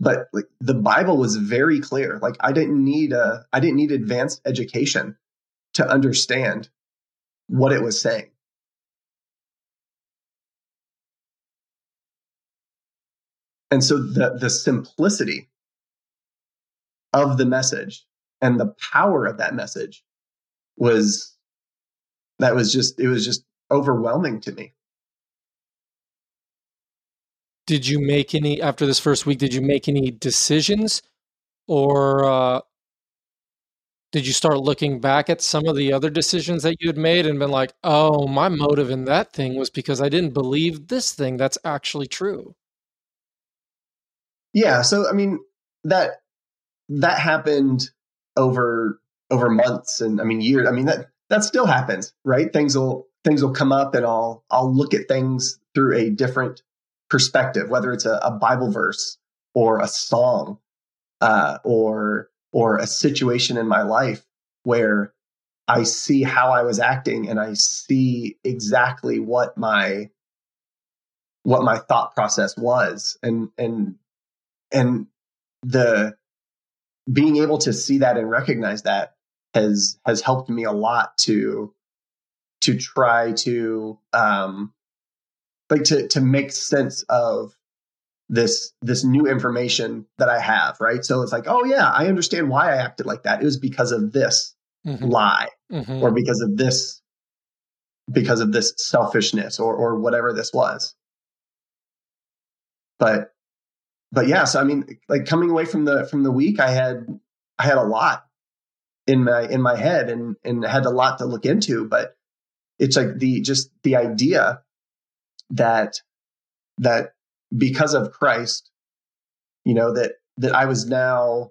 but like the bible was very clear. Like i didn't need a i didn't need advanced education to understand what it was saying. And so the the simplicity of the message and the power of that message was that was just it was just overwhelming to me Did you make any after this first week? Did you make any decisions, or uh, did you start looking back at some of the other decisions that you had made and been like, "Oh, my motive in that thing was because I didn't believe this thing that's actually true." Yeah, so I mean that that happened over over months and I mean years. I mean that that still happens, right? Things will things will come up and I'll I'll look at things through a different perspective, whether it's a, a Bible verse or a song uh, or or a situation in my life where I see how I was acting and I see exactly what my what my thought process was. And and and the being able to see that and recognize that has has helped me a lot to to try to um like to to make sense of this this new information that I have, right? So it's like, oh yeah, I understand why I acted like that. It was because of this Mhm, lie mhm. or because of this because of this selfishness or or whatever this was. But but yeah, so I mean like coming away from the from the week I had I had a lot in my in my head and and had a lot to look into, but it's like the just the idea that that because of Christ, you know, that that I was now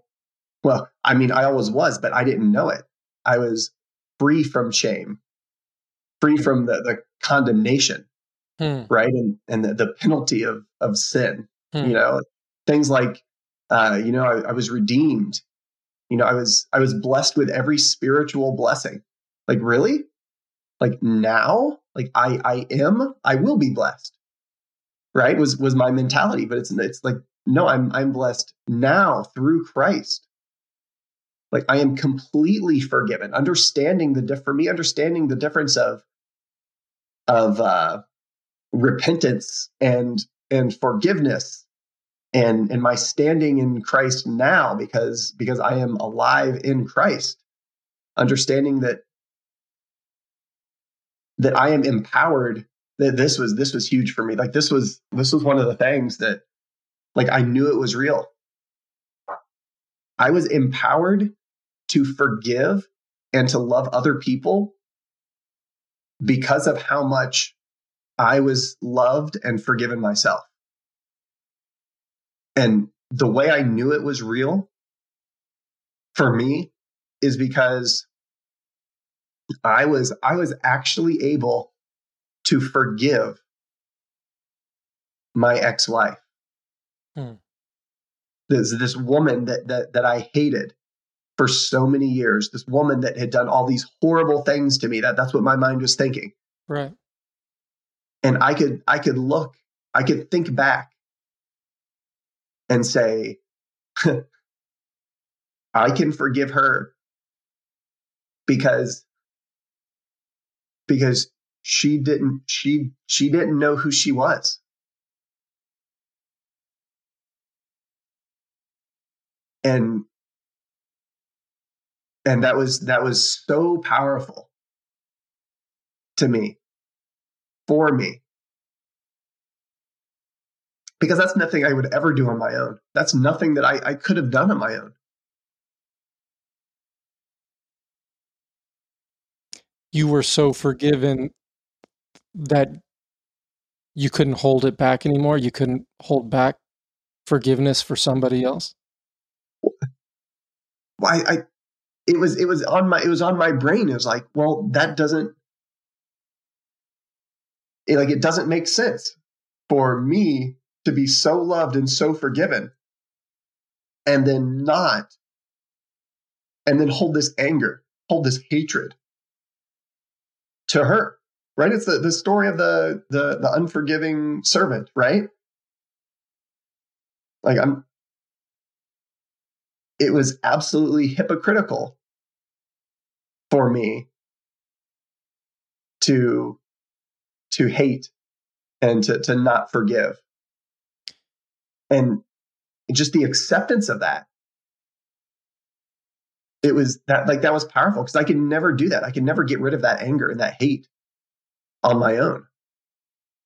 well, I mean I always was, but I didn't know it. I was free from shame, free from the, the condemnation, Hmm, right? And and the, the penalty of of sin. hmm. You know, things like uh, you know, I, I was redeemed. You know, I was I was blessed with every spiritual blessing. Like really? Like now? Like I I am, I will be blessed. Right? Was was my mentality. But it's it's like, no, I'm I'm blessed now through Christ. Like I am completely forgiven. Understanding the diff for me, understanding the difference of of uh repentance and and forgiveness and and my standing in Christ now because because I am alive in Christ understanding that that I am empowered that this was this was huge for me like this was this was one of the things that like I knew it was real I was empowered to forgive and to love other people because of how much I was loved and forgiven myself. And the way I knew it was real for me is because I was I was actually able to forgive my ex-wife. Hmm. This this woman that that that I hated for so many years, this woman that had done all these horrible things to me. That that's what my mind was thinking. Right. And I could I could look, I could think back and say, I can forgive her because because she didn't she she didn't know who she was. And and that was that was so powerful to me for me. Because that's nothing i would ever do on my own. That's nothing that i, I could have done on my own you were so forgiven that you couldn't hold it back anymore? You couldn't hold back forgiveness for somebody else? Why I, it was it was on my it was on my brain. It was like well that doesn't it, like it doesn't make sense for me to be so loved and so forgiven and then not and then hold this anger hold this hatred to her right? It's the, the story of the the the unforgiving servant right? Like i'm it was absolutely hypocritical for me to to hate and to to not forgive. And just the acceptance of that it was that like that was powerful because I could never do that. I could never get rid of that anger and that hate on my own.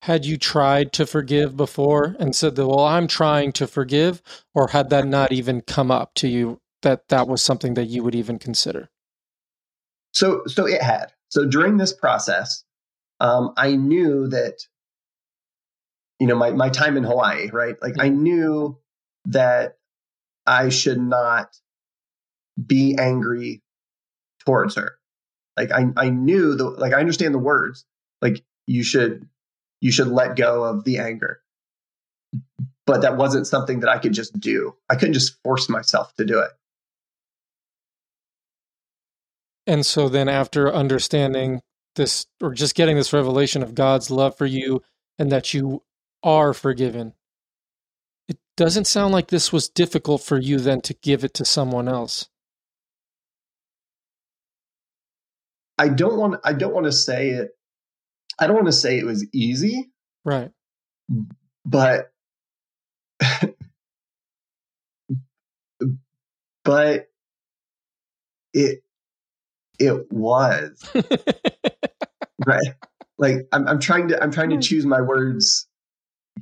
Had you tried to forgive before and said that, well, I'm trying to forgive, or had that not even come up to you that that was something that you would even consider? So, so it had. So during this process, um, I knew that, you know, my my time in Hawaii, right? Like I mm-hmm. knew that I should not be angry towards her. Like I, I knew the like I understand the words. Like you should you should let go of the anger. But that wasn't something that I could just do. I couldn't just force myself to do it. And so then after understanding this or just getting this revelation of God's love for you and that you are forgiven, it doesn't sound like this was difficult for you then to give it to someone else. I don't want I don't want to say it I don't want to say it was easy. Right. But but it it was. Right. Like I'm, I'm trying to i'm trying to hmm. choose my words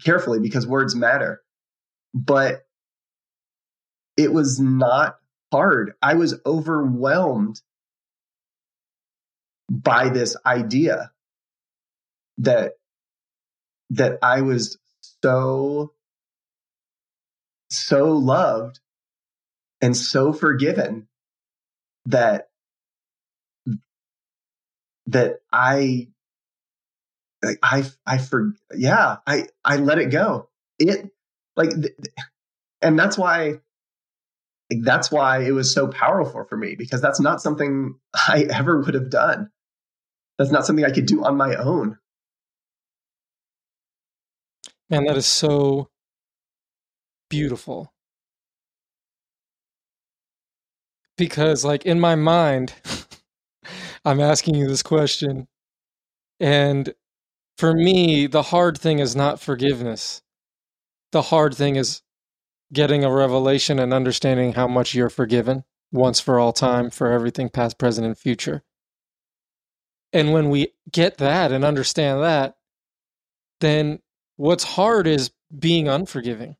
carefully because words matter. But it was not hard. I was overwhelmed by this idea that that I was so so loved and so forgiven that that I I I for yeah I I let it go. It like and that's why that's why it was so powerful for me because that's not something I ever would have done that's not something I could do on my own. Man, that is so beautiful. Because, like, in my mind, I'm asking you this question. And for me, the hard thing is not forgiveness. The hard thing is getting a revelation and understanding how much you're forgiven once for all time for everything past, present, and future. And when we get that and understand that, then what's hard is being unforgiving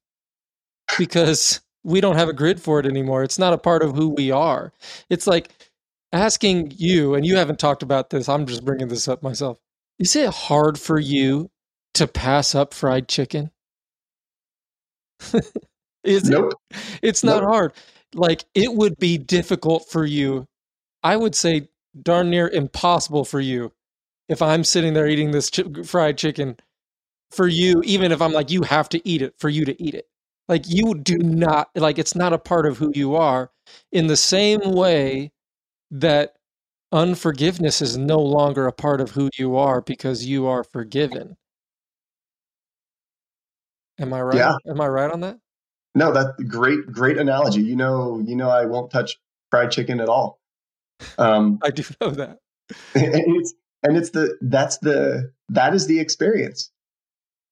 because we don't have a grid for it anymore. It's not a part of who we are. It's like asking you, and you haven't talked about this. I'm just bringing this up myself. Is it hard for you to pass up fried chicken? Is nope. it? It's not Nope. hard. Like it would be difficult for you. I would say darn near impossible for you if I'm sitting there eating this chi- fried chicken. For you, even if I'm like, you have to eat it for you to eat it. Like you do not like it's not a part of who you are. In the same way that unforgiveness is no longer a part of who you are because you are forgiven. Am I right? Yeah. Am I right on that? No, that's great, great analogy. You know, you know, I won't touch fried chicken at all. Um, I do know that. and it's and it's the that's the that is the experience.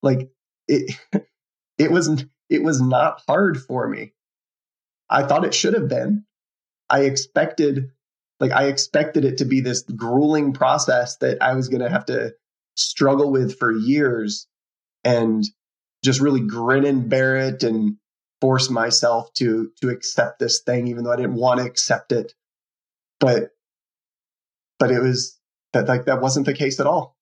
Like it, it was it was not hard for me. I thought it should have been. I expected, like I expected it to be this grueling process that I was going to have to struggle with for years, and just really grin and bear it and force myself to to accept this thing even though I didn't want to accept it but but it was that like that wasn't the case at all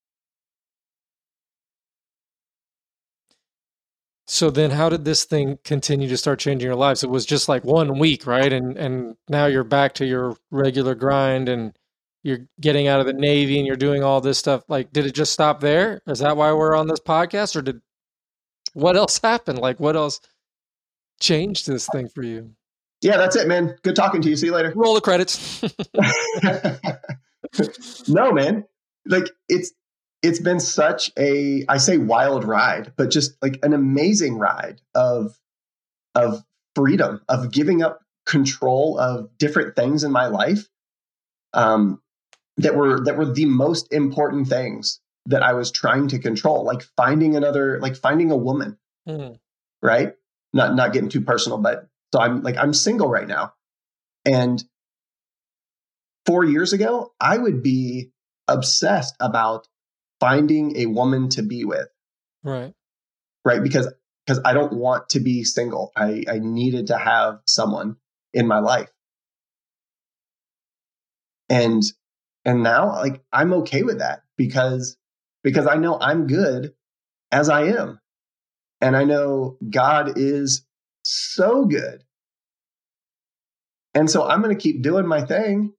So then how did this thing continue to start changing your lives? It was just like one week, right? And and now you're back to your regular grind and you're getting out of the Navy and you're doing all this stuff. Like, did it just stop there? Is that why we're on this podcast? Or did what else happened? Like what else changed this thing for you? Yeah that's it man. Good talking to you. See you later. Roll the credits. no man. Like it's it's been such a i say wild ride but just like an amazing ride of of freedom of giving up control of different things in my life um that were that were the most important things that i was trying to control like finding another like finding a woman. Hmm. right? Not not getting too personal but so i'm like i'm single right now. And four years ago i would be obsessed about finding a woman to be with. Right. right? Because because i don't want to be single. I i needed to have someone in my life. And and now like i'm okay with that because because i know i'm good as i am. And i know god is so good. And so i'm going to keep doing my thing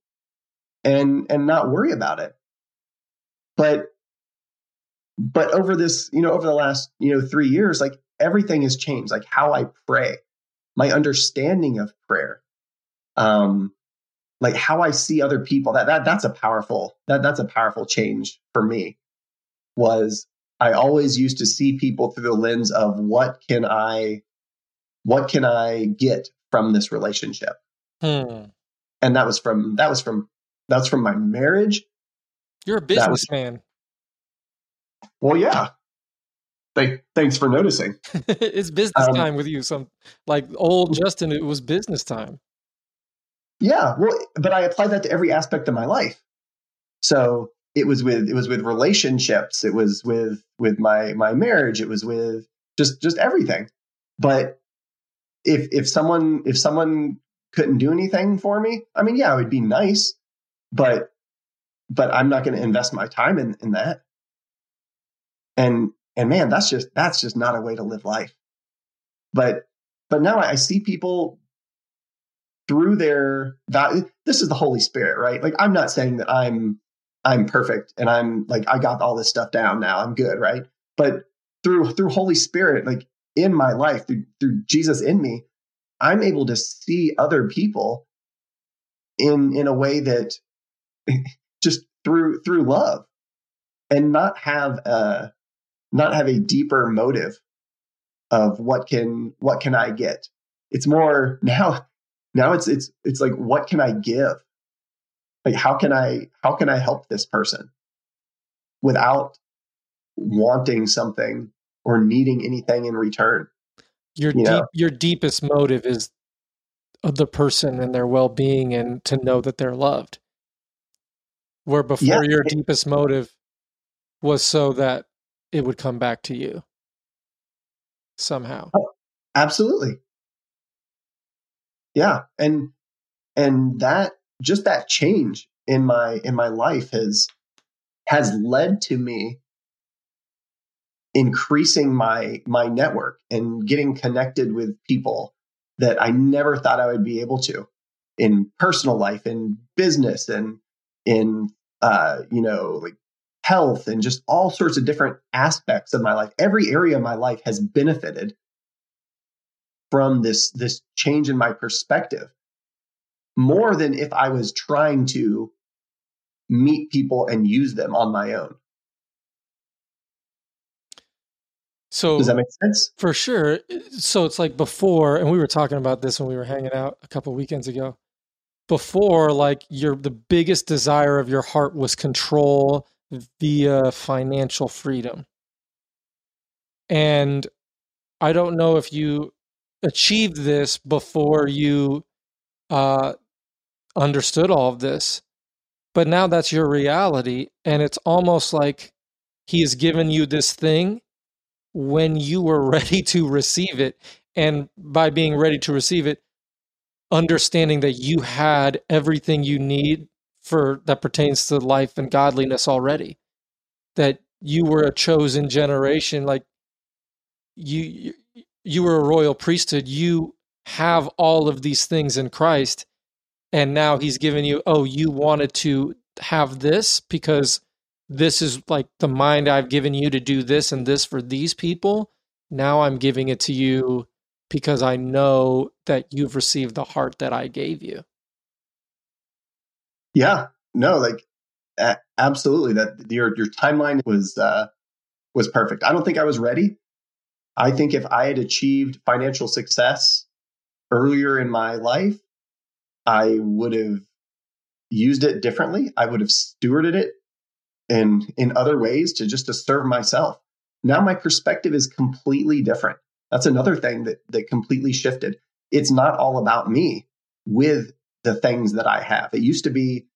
and and not worry about it. But but over this you know over the last you know 3 years like everything has changed like how i pray my understanding of prayer um like how i see other people that that that's a powerful that that's a powerful change for me was i always used to see people through the lens of what can i what can i get from this relationship Hmm. and that was from that was from that's from my marriage You're a businessman. well yeah Thank, thanks for noticing it's business Um, time with you. Some like old Justin, it was business time. Yeah, well, but I applied that to every aspect of my life. So it was with it was with relationships, it was with with my my marriage, it was with just just everything. But if if someone if someone couldn't do anything for me, I mean, yeah, it would be nice, but but I'm not going to invest my time in in that. And and man, that's just that's just not a way to live life. But but now I see people through their value. This is the Holy Spirit, right? Like I'm not saying that I'm I'm perfect and I'm like I got all this stuff down now. I'm good, right? But through through Holy Spirit, like in my life, through through Jesus in me, I'm able to see other people in in a way that just through through love and not have a not have a deeper motive of what can what can I get. It's more now now it's it's it's like what can I give? Like how can I how can I help this person without wanting something or needing anything in return? Your You deep, know. your deepest motive is of the person and their well-being and to know that they're loved. Where before Yeah. your deepest motive was so that it would come back to you somehow. Oh, absolutely. Yeah. And and that just that change in my in my life has has led to me increasing my my network and getting connected with people that I never thought I would be able to in personal life, in business, and in uh, you know like health and just all sorts of different aspects of my life. Every area of my life has benefited from this this change in my perspective more than if I was trying to meet people and use them on my own. So Does that make sense? For sure. So it's like before, and we were talking about this when we were hanging out a couple weekends ago. Before, like your the biggest desire of your heart was control via financial freedom. And I don't know if you achieved this before you uh, understood all of this, but now that's your reality. And it's almost like he has given you this thing when you were ready to receive it. And by being ready to receive it, understanding that you had everything you need for that pertains to life and godliness already. That you were a chosen generation, like you you were a royal priesthood. You have all of these things in Christ, and now He's given you. Oh, you wanted to have this because this is like the mind I've given you to do this and this for these people. Now I'm giving it to you because I know that you've received the heart that I gave you. Yeah, no, like absolutely. That your your timeline was uh, was perfect. I don't think I was ready. I think if I had achieved financial success earlier in my life, I would have used it differently. I would have stewarded it and in other ways to just to serve myself. Now my perspective is completely different. That's another thing that that completely shifted. It's not all about me with the things that I have. It used to be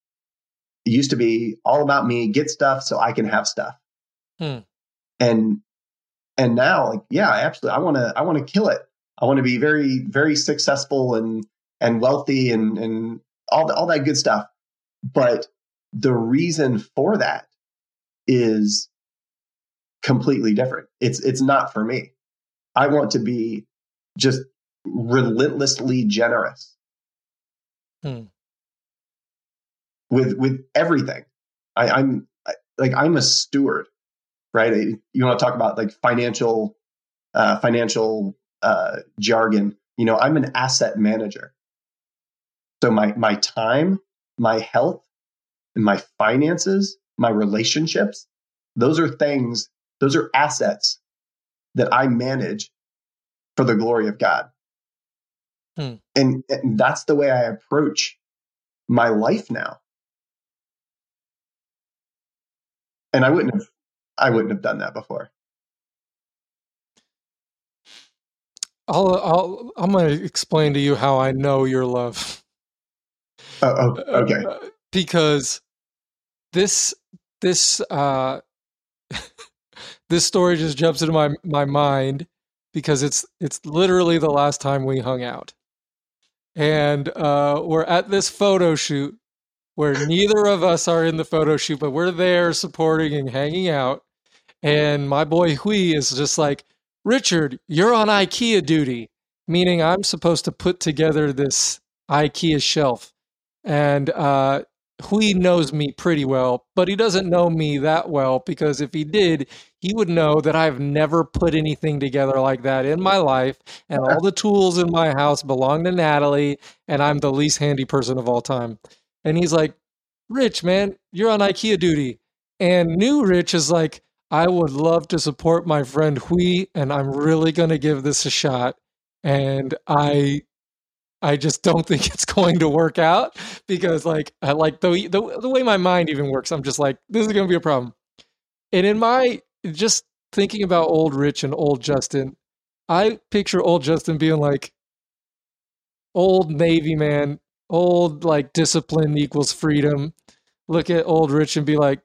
it used to be all about me, get stuff so I can have stuff. Hmm. And and now like yeah, I absolutely I want to I want to kill it. I want to be very very successful and and wealthy and and all the, all that good stuff. But the reason for that is completely different. It's it's not for me. I want to be just relentlessly generous hmm. with with everything. I, I'm I, like I'm a steward, right? You want to talk about like financial uh, financial uh, jargon? You know, I'm an asset manager. So my my time, my health, and my finances my relationships, those are things, those are assets that I manage for the glory of God. Hmm. And, and that's the way I approach my life now. And I wouldn't have I wouldn't have done that before. I'll, I'll I'm going to explain to you how I know your love. Oh, oh okay. Uh, because this this uh this story just jumps into my my mind because it's it's literally the last time we hung out. And uh we're at this photo shoot where neither of us are in the photo shoot, but we're there supporting and hanging out. And my boy Hui is just like, Richard, you're on IKEA duty, meaning I'm supposed to put together this IKEA shelf. And uh, Hui knows me pretty well, but he doesn't know me that well because if he did, he would know that I've never put anything together like that in my life. And all the tools in my house belong to Natalie, and I'm the least handy person of all time. And he's like, Rich, man, you're on IKEA duty. And new Rich is like, I would love to support my friend Hui, and I'm really going to give this a shot. And I I just don't think it's going to work out because like I like the, the the way my mind even works. I'm just like this is going to be a problem. And in my just thinking about old Rich and old Justin, I picture old Justin being like old Navy man, old like discipline equals freedom. Look at old Rich and be like,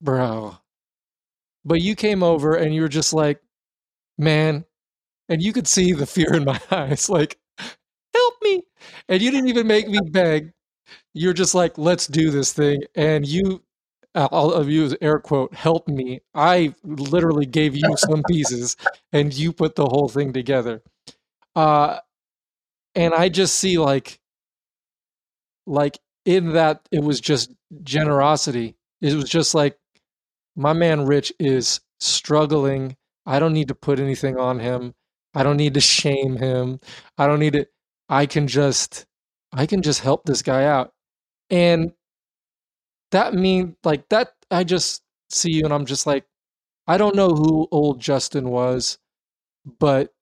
bro. But you came over and you were just like, man, and you could see the fear in my eyes. Like, help me. And you didn't even make me beg. You're just like, let's do this thing. And you, I'll use air quote, help me. I literally gave you some pieces and you put the whole thing together. Uh, and I just see like, like in that it was just generosity. It was just like, my man Rich is struggling. I don't need to put anything on him. I don't need to shame him. I don't need to I can just I can just help this guy out. And that mean like that I just see you and I'm just like I don't know who old Justin was, but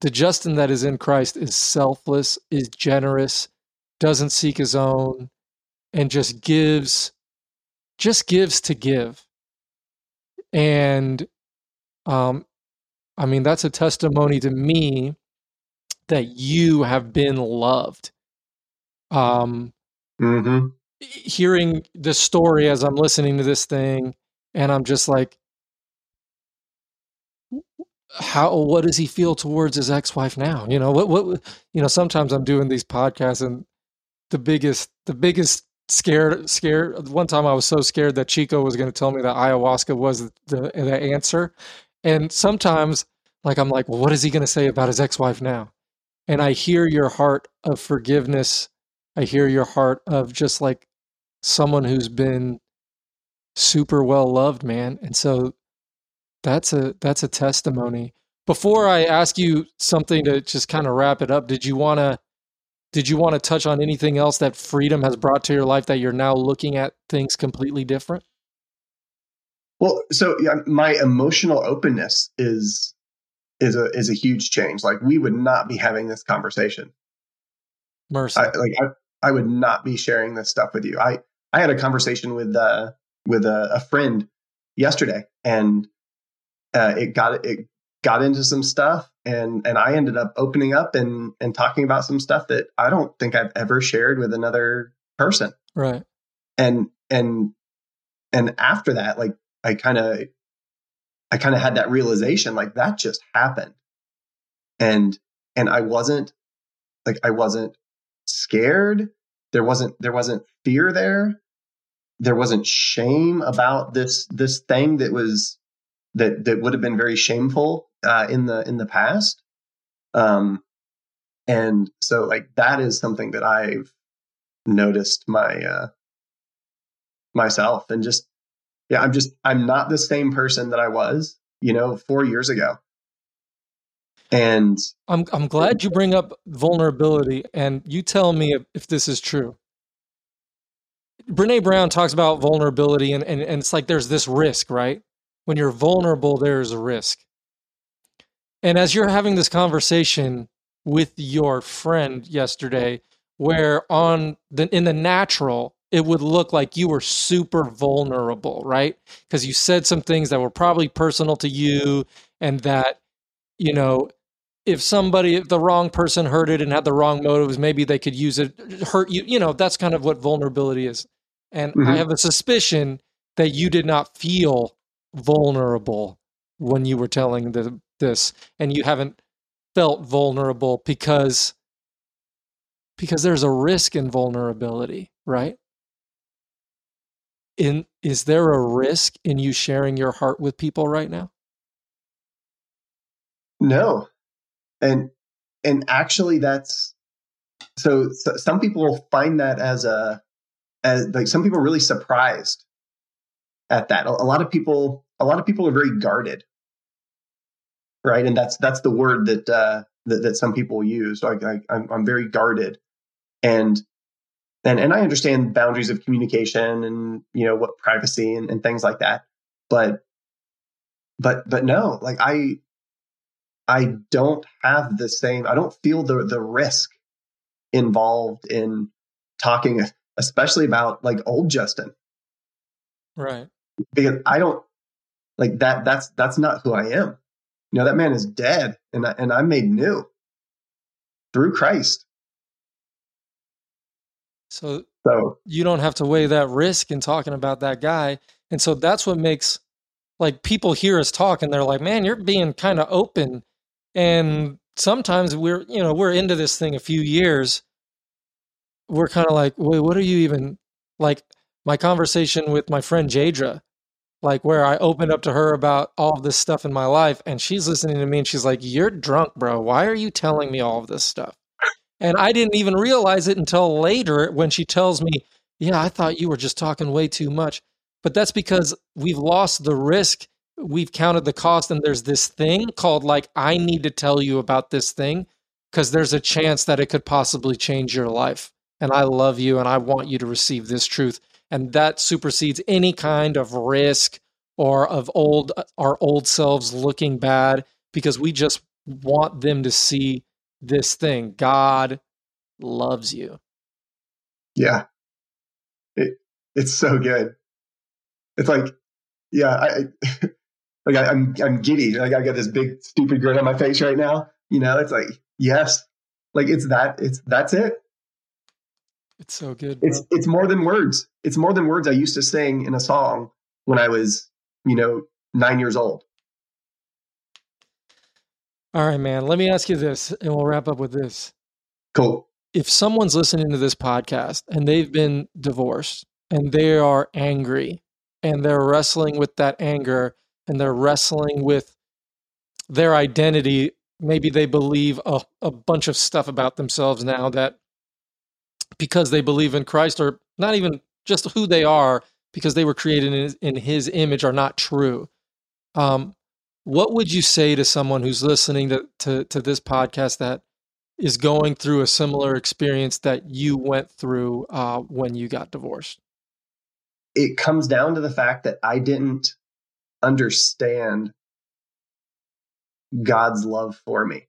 the Justin that is in Christ is selfless, is generous, doesn't seek his own, and just gives just gives to give. And um I mean that's a testimony to me that you have been loved. Um, mm-hmm. hearing the story as I'm listening to this thing, and I'm just like, how what does he feel towards his ex-wife now you know what what you know sometimes i'm doing these podcasts and the biggest the biggest scared scared one time i was so scared that chico was going to tell me that ayahuasca was the the answer and sometimes like i'm like well what is he going to say about his ex-wife now and I hear your heart of forgiveness. I hear your heart of just like someone who's been super well loved, man. And so that's a that's a testimony. Before I ask you something to just kind of wrap it up, did you want to did you want to touch on anything else that freedom has brought to your life that you're now looking at things completely different? Well, so yeah, my emotional openness is is a is a huge change. Like we would not be having this conversation. Mercy. I, like I, I would not be sharing this stuff with you. I I had a conversation with uh with a, a friend yesterday, and uh, it got it got into some stuff, and and I ended up opening up and and talking about some stuff that I don't think I've ever shared with another person. Right. And and and after that, like I kind of I kind of had that realization like that just happened. And and I wasn't like I wasn't scared. There wasn't there wasn't fear there. There wasn't shame about this this thing that was that that would have been very shameful uh, in the in the past. Um, and so like that is something that I've noticed my uh, myself and just yeah, I'm just I'm not the same person that I was, you know, 4 years ago. And I'm I'm glad you bring up vulnerability and you tell me if, if this is true. Brene Brown talks about vulnerability and, and, and it's like there's this risk, right? When you're vulnerable, there's a risk. And as you're having this conversation with your friend yesterday, where on the in the natural, it would look like you were super vulnerable, right? Because you said some things that were probably personal to you and that, you know, if somebody, if the wrong person heard it and had the wrong motives, maybe they could use it, hurt you. You know, that's kind of what vulnerability is. And mm-hmm. I have a suspicion that you did not feel vulnerable when you were telling the, this, and you haven't felt vulnerable because because there's a risk in vulnerability, right? In is there a risk in you sharing your heart with people right now? No. And and actually that's so, so some people will find that as a as like some people are really surprised at that. A, a lot of people a lot of people are very guarded. Right? And that's that's the word that uh that, that some people use. I, I, I'm, I'm very guarded. And and and I understand boundaries of communication and you know what privacy and, and things like that. But but but no, like I I don't have the same. I don't feel the the risk involved in talking, especially about like old Justin. Right. Because I don't like that. That's that's not who I am. You know that man is dead, and I, and I'm made new through Christ. So, so you don't have to weigh that risk in talking about that guy. And so that's what makes like people hear us talk and they're like, man, you're being kind of open. And sometimes we're you know we're into this thing a few years we're kind of like wait what are you even like my conversation with my friend jadra like where i opened up to her about all this stuff in my life and she's listening to me and she's like you're drunk bro why are you telling me all of this stuff and i didn't even realize it until later when she tells me yeah i thought you were just talking way too much. But that's because we've lost the risk. We've counted the cost and there's this thing called like i need to tell you about this thing because there's a chance that it could possibly change your life. And i love you and i want you to receive this truth. And that supersedes any kind of risk or of old our old selves looking bad because we just want them to see this thing god loves you Yeah. It it's so good. It's like, yeah, I, like I, I'm I'm giddy. Like I got this big stupid grin on my face right now. You know, it's like, yes. Like it's that it's that's it. it's so good bro. It's it's more than words. It's more than words I used to sing in a song when I was, you know, nine years old. All right man let me ask you this and we'll wrap up with this Cool. if someone's listening to this podcast and they've been divorced and they are angry and they're wrestling with that anger and they're wrestling with their identity, maybe they believe a, a bunch of stuff about themselves now that because they believe in Christ or not even just who they are because they were created in his, in his image are not true. Um, what would you say to someone who's listening to, to, to this podcast that is going through a similar experience that you went through uh, when you got divorced. It comes down to the fact that I didn't understand God's love for me.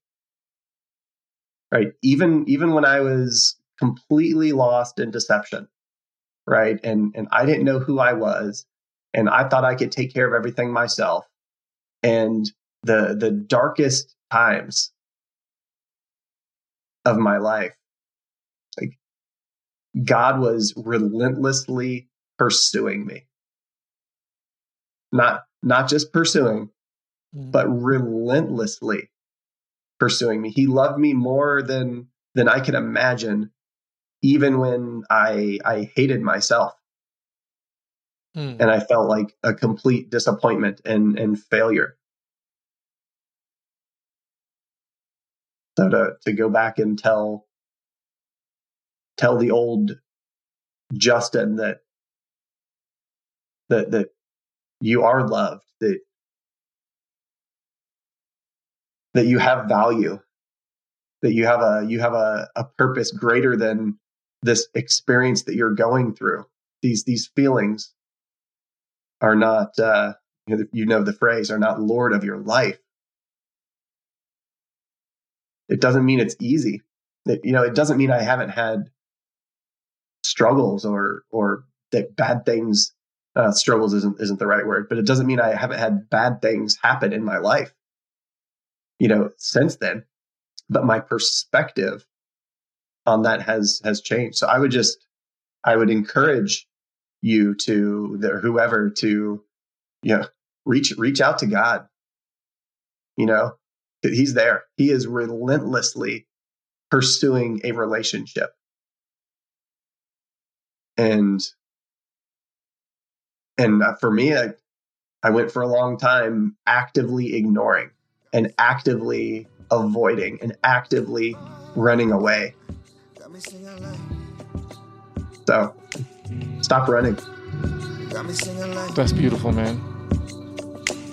Right? Even even when I was completely lost in deception, right? And and I didn't know who I was and I thought I could take care of everything myself. And the the darkest times of my life like God was relentlessly pursuing me. Not not just pursuing, mm. but relentlessly pursuing me. He loved me more than than I could imagine, even when I I hated myself Hmm. and I felt like a complete disappointment and and failure. So to to go back and tell tell the old Justin that that that you are loved, that that you have value, that you have a you have a, a purpose greater than this experience that you're going through. These these feelings are not uh, you, know, the phrase are not lord of your life. It doesn't mean it's easy. It, you know, it doesn't mean I haven't had struggles or or that bad things. Uh, struggles isn't isn't the right word, but it doesn't mean I haven't had bad things happen in my life. You know, since then, but my perspective on that has has changed. So I would just I would encourage you to the, whoever to you know reach reach out to God. You know, he's there. He is relentlessly pursuing a relationship. And and uh, for me I, I went for a long time actively ignoring and actively avoiding and actively running away. Got me singing like, So stop running. got me singing like, That's beautiful, man.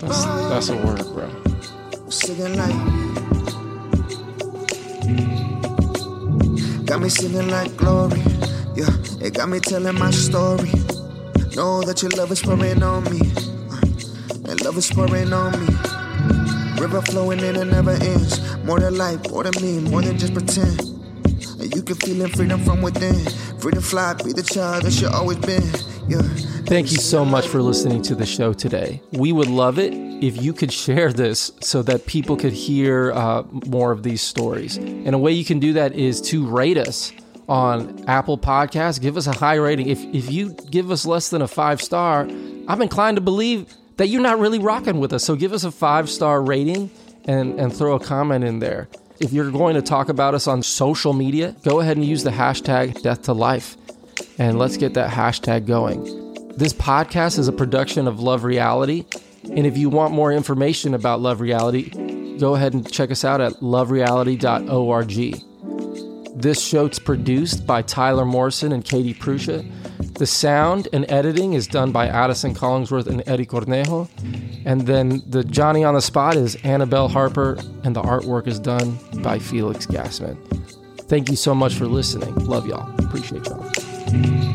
That's that's a word, bro. singing like. Got me singing like glory. Yeah, it got me telling my story. Know that your love is pouring on me. Uh, And love is pouring on me. River flowing in and never ends. More than life, more than me, more than just pretend. And you can feel freedom from within. Free to fly, be the child that you always been. Yeah. Thank you so much for listening to the show today. We would love it if you could share this so that people could hear uh, more of these stories. And a way you can do that is to rate us on Apple Podcasts. Give us a high rating. If, if you give us less than a five star, I'm inclined to believe that you're not really rocking with us. So give us a five star rating and, and throw a comment in there. If you're going to talk about us on social media, go ahead and use the hashtag death to life and let's get that hashtag going. This podcast is a production of Love Reality. And if you want more information about Love Reality, go ahead and check us out at lovereality.org. This show's produced by Tyler Morrison and Katie Prusha. The sound and editing is done by Addison Collingsworth and Eddie Cornejo. And then the Johnny on the spot is Annabelle Harper, and the artwork is done by Felix Gassman. Thank you so much for listening. Love y'all. Appreciate y'all.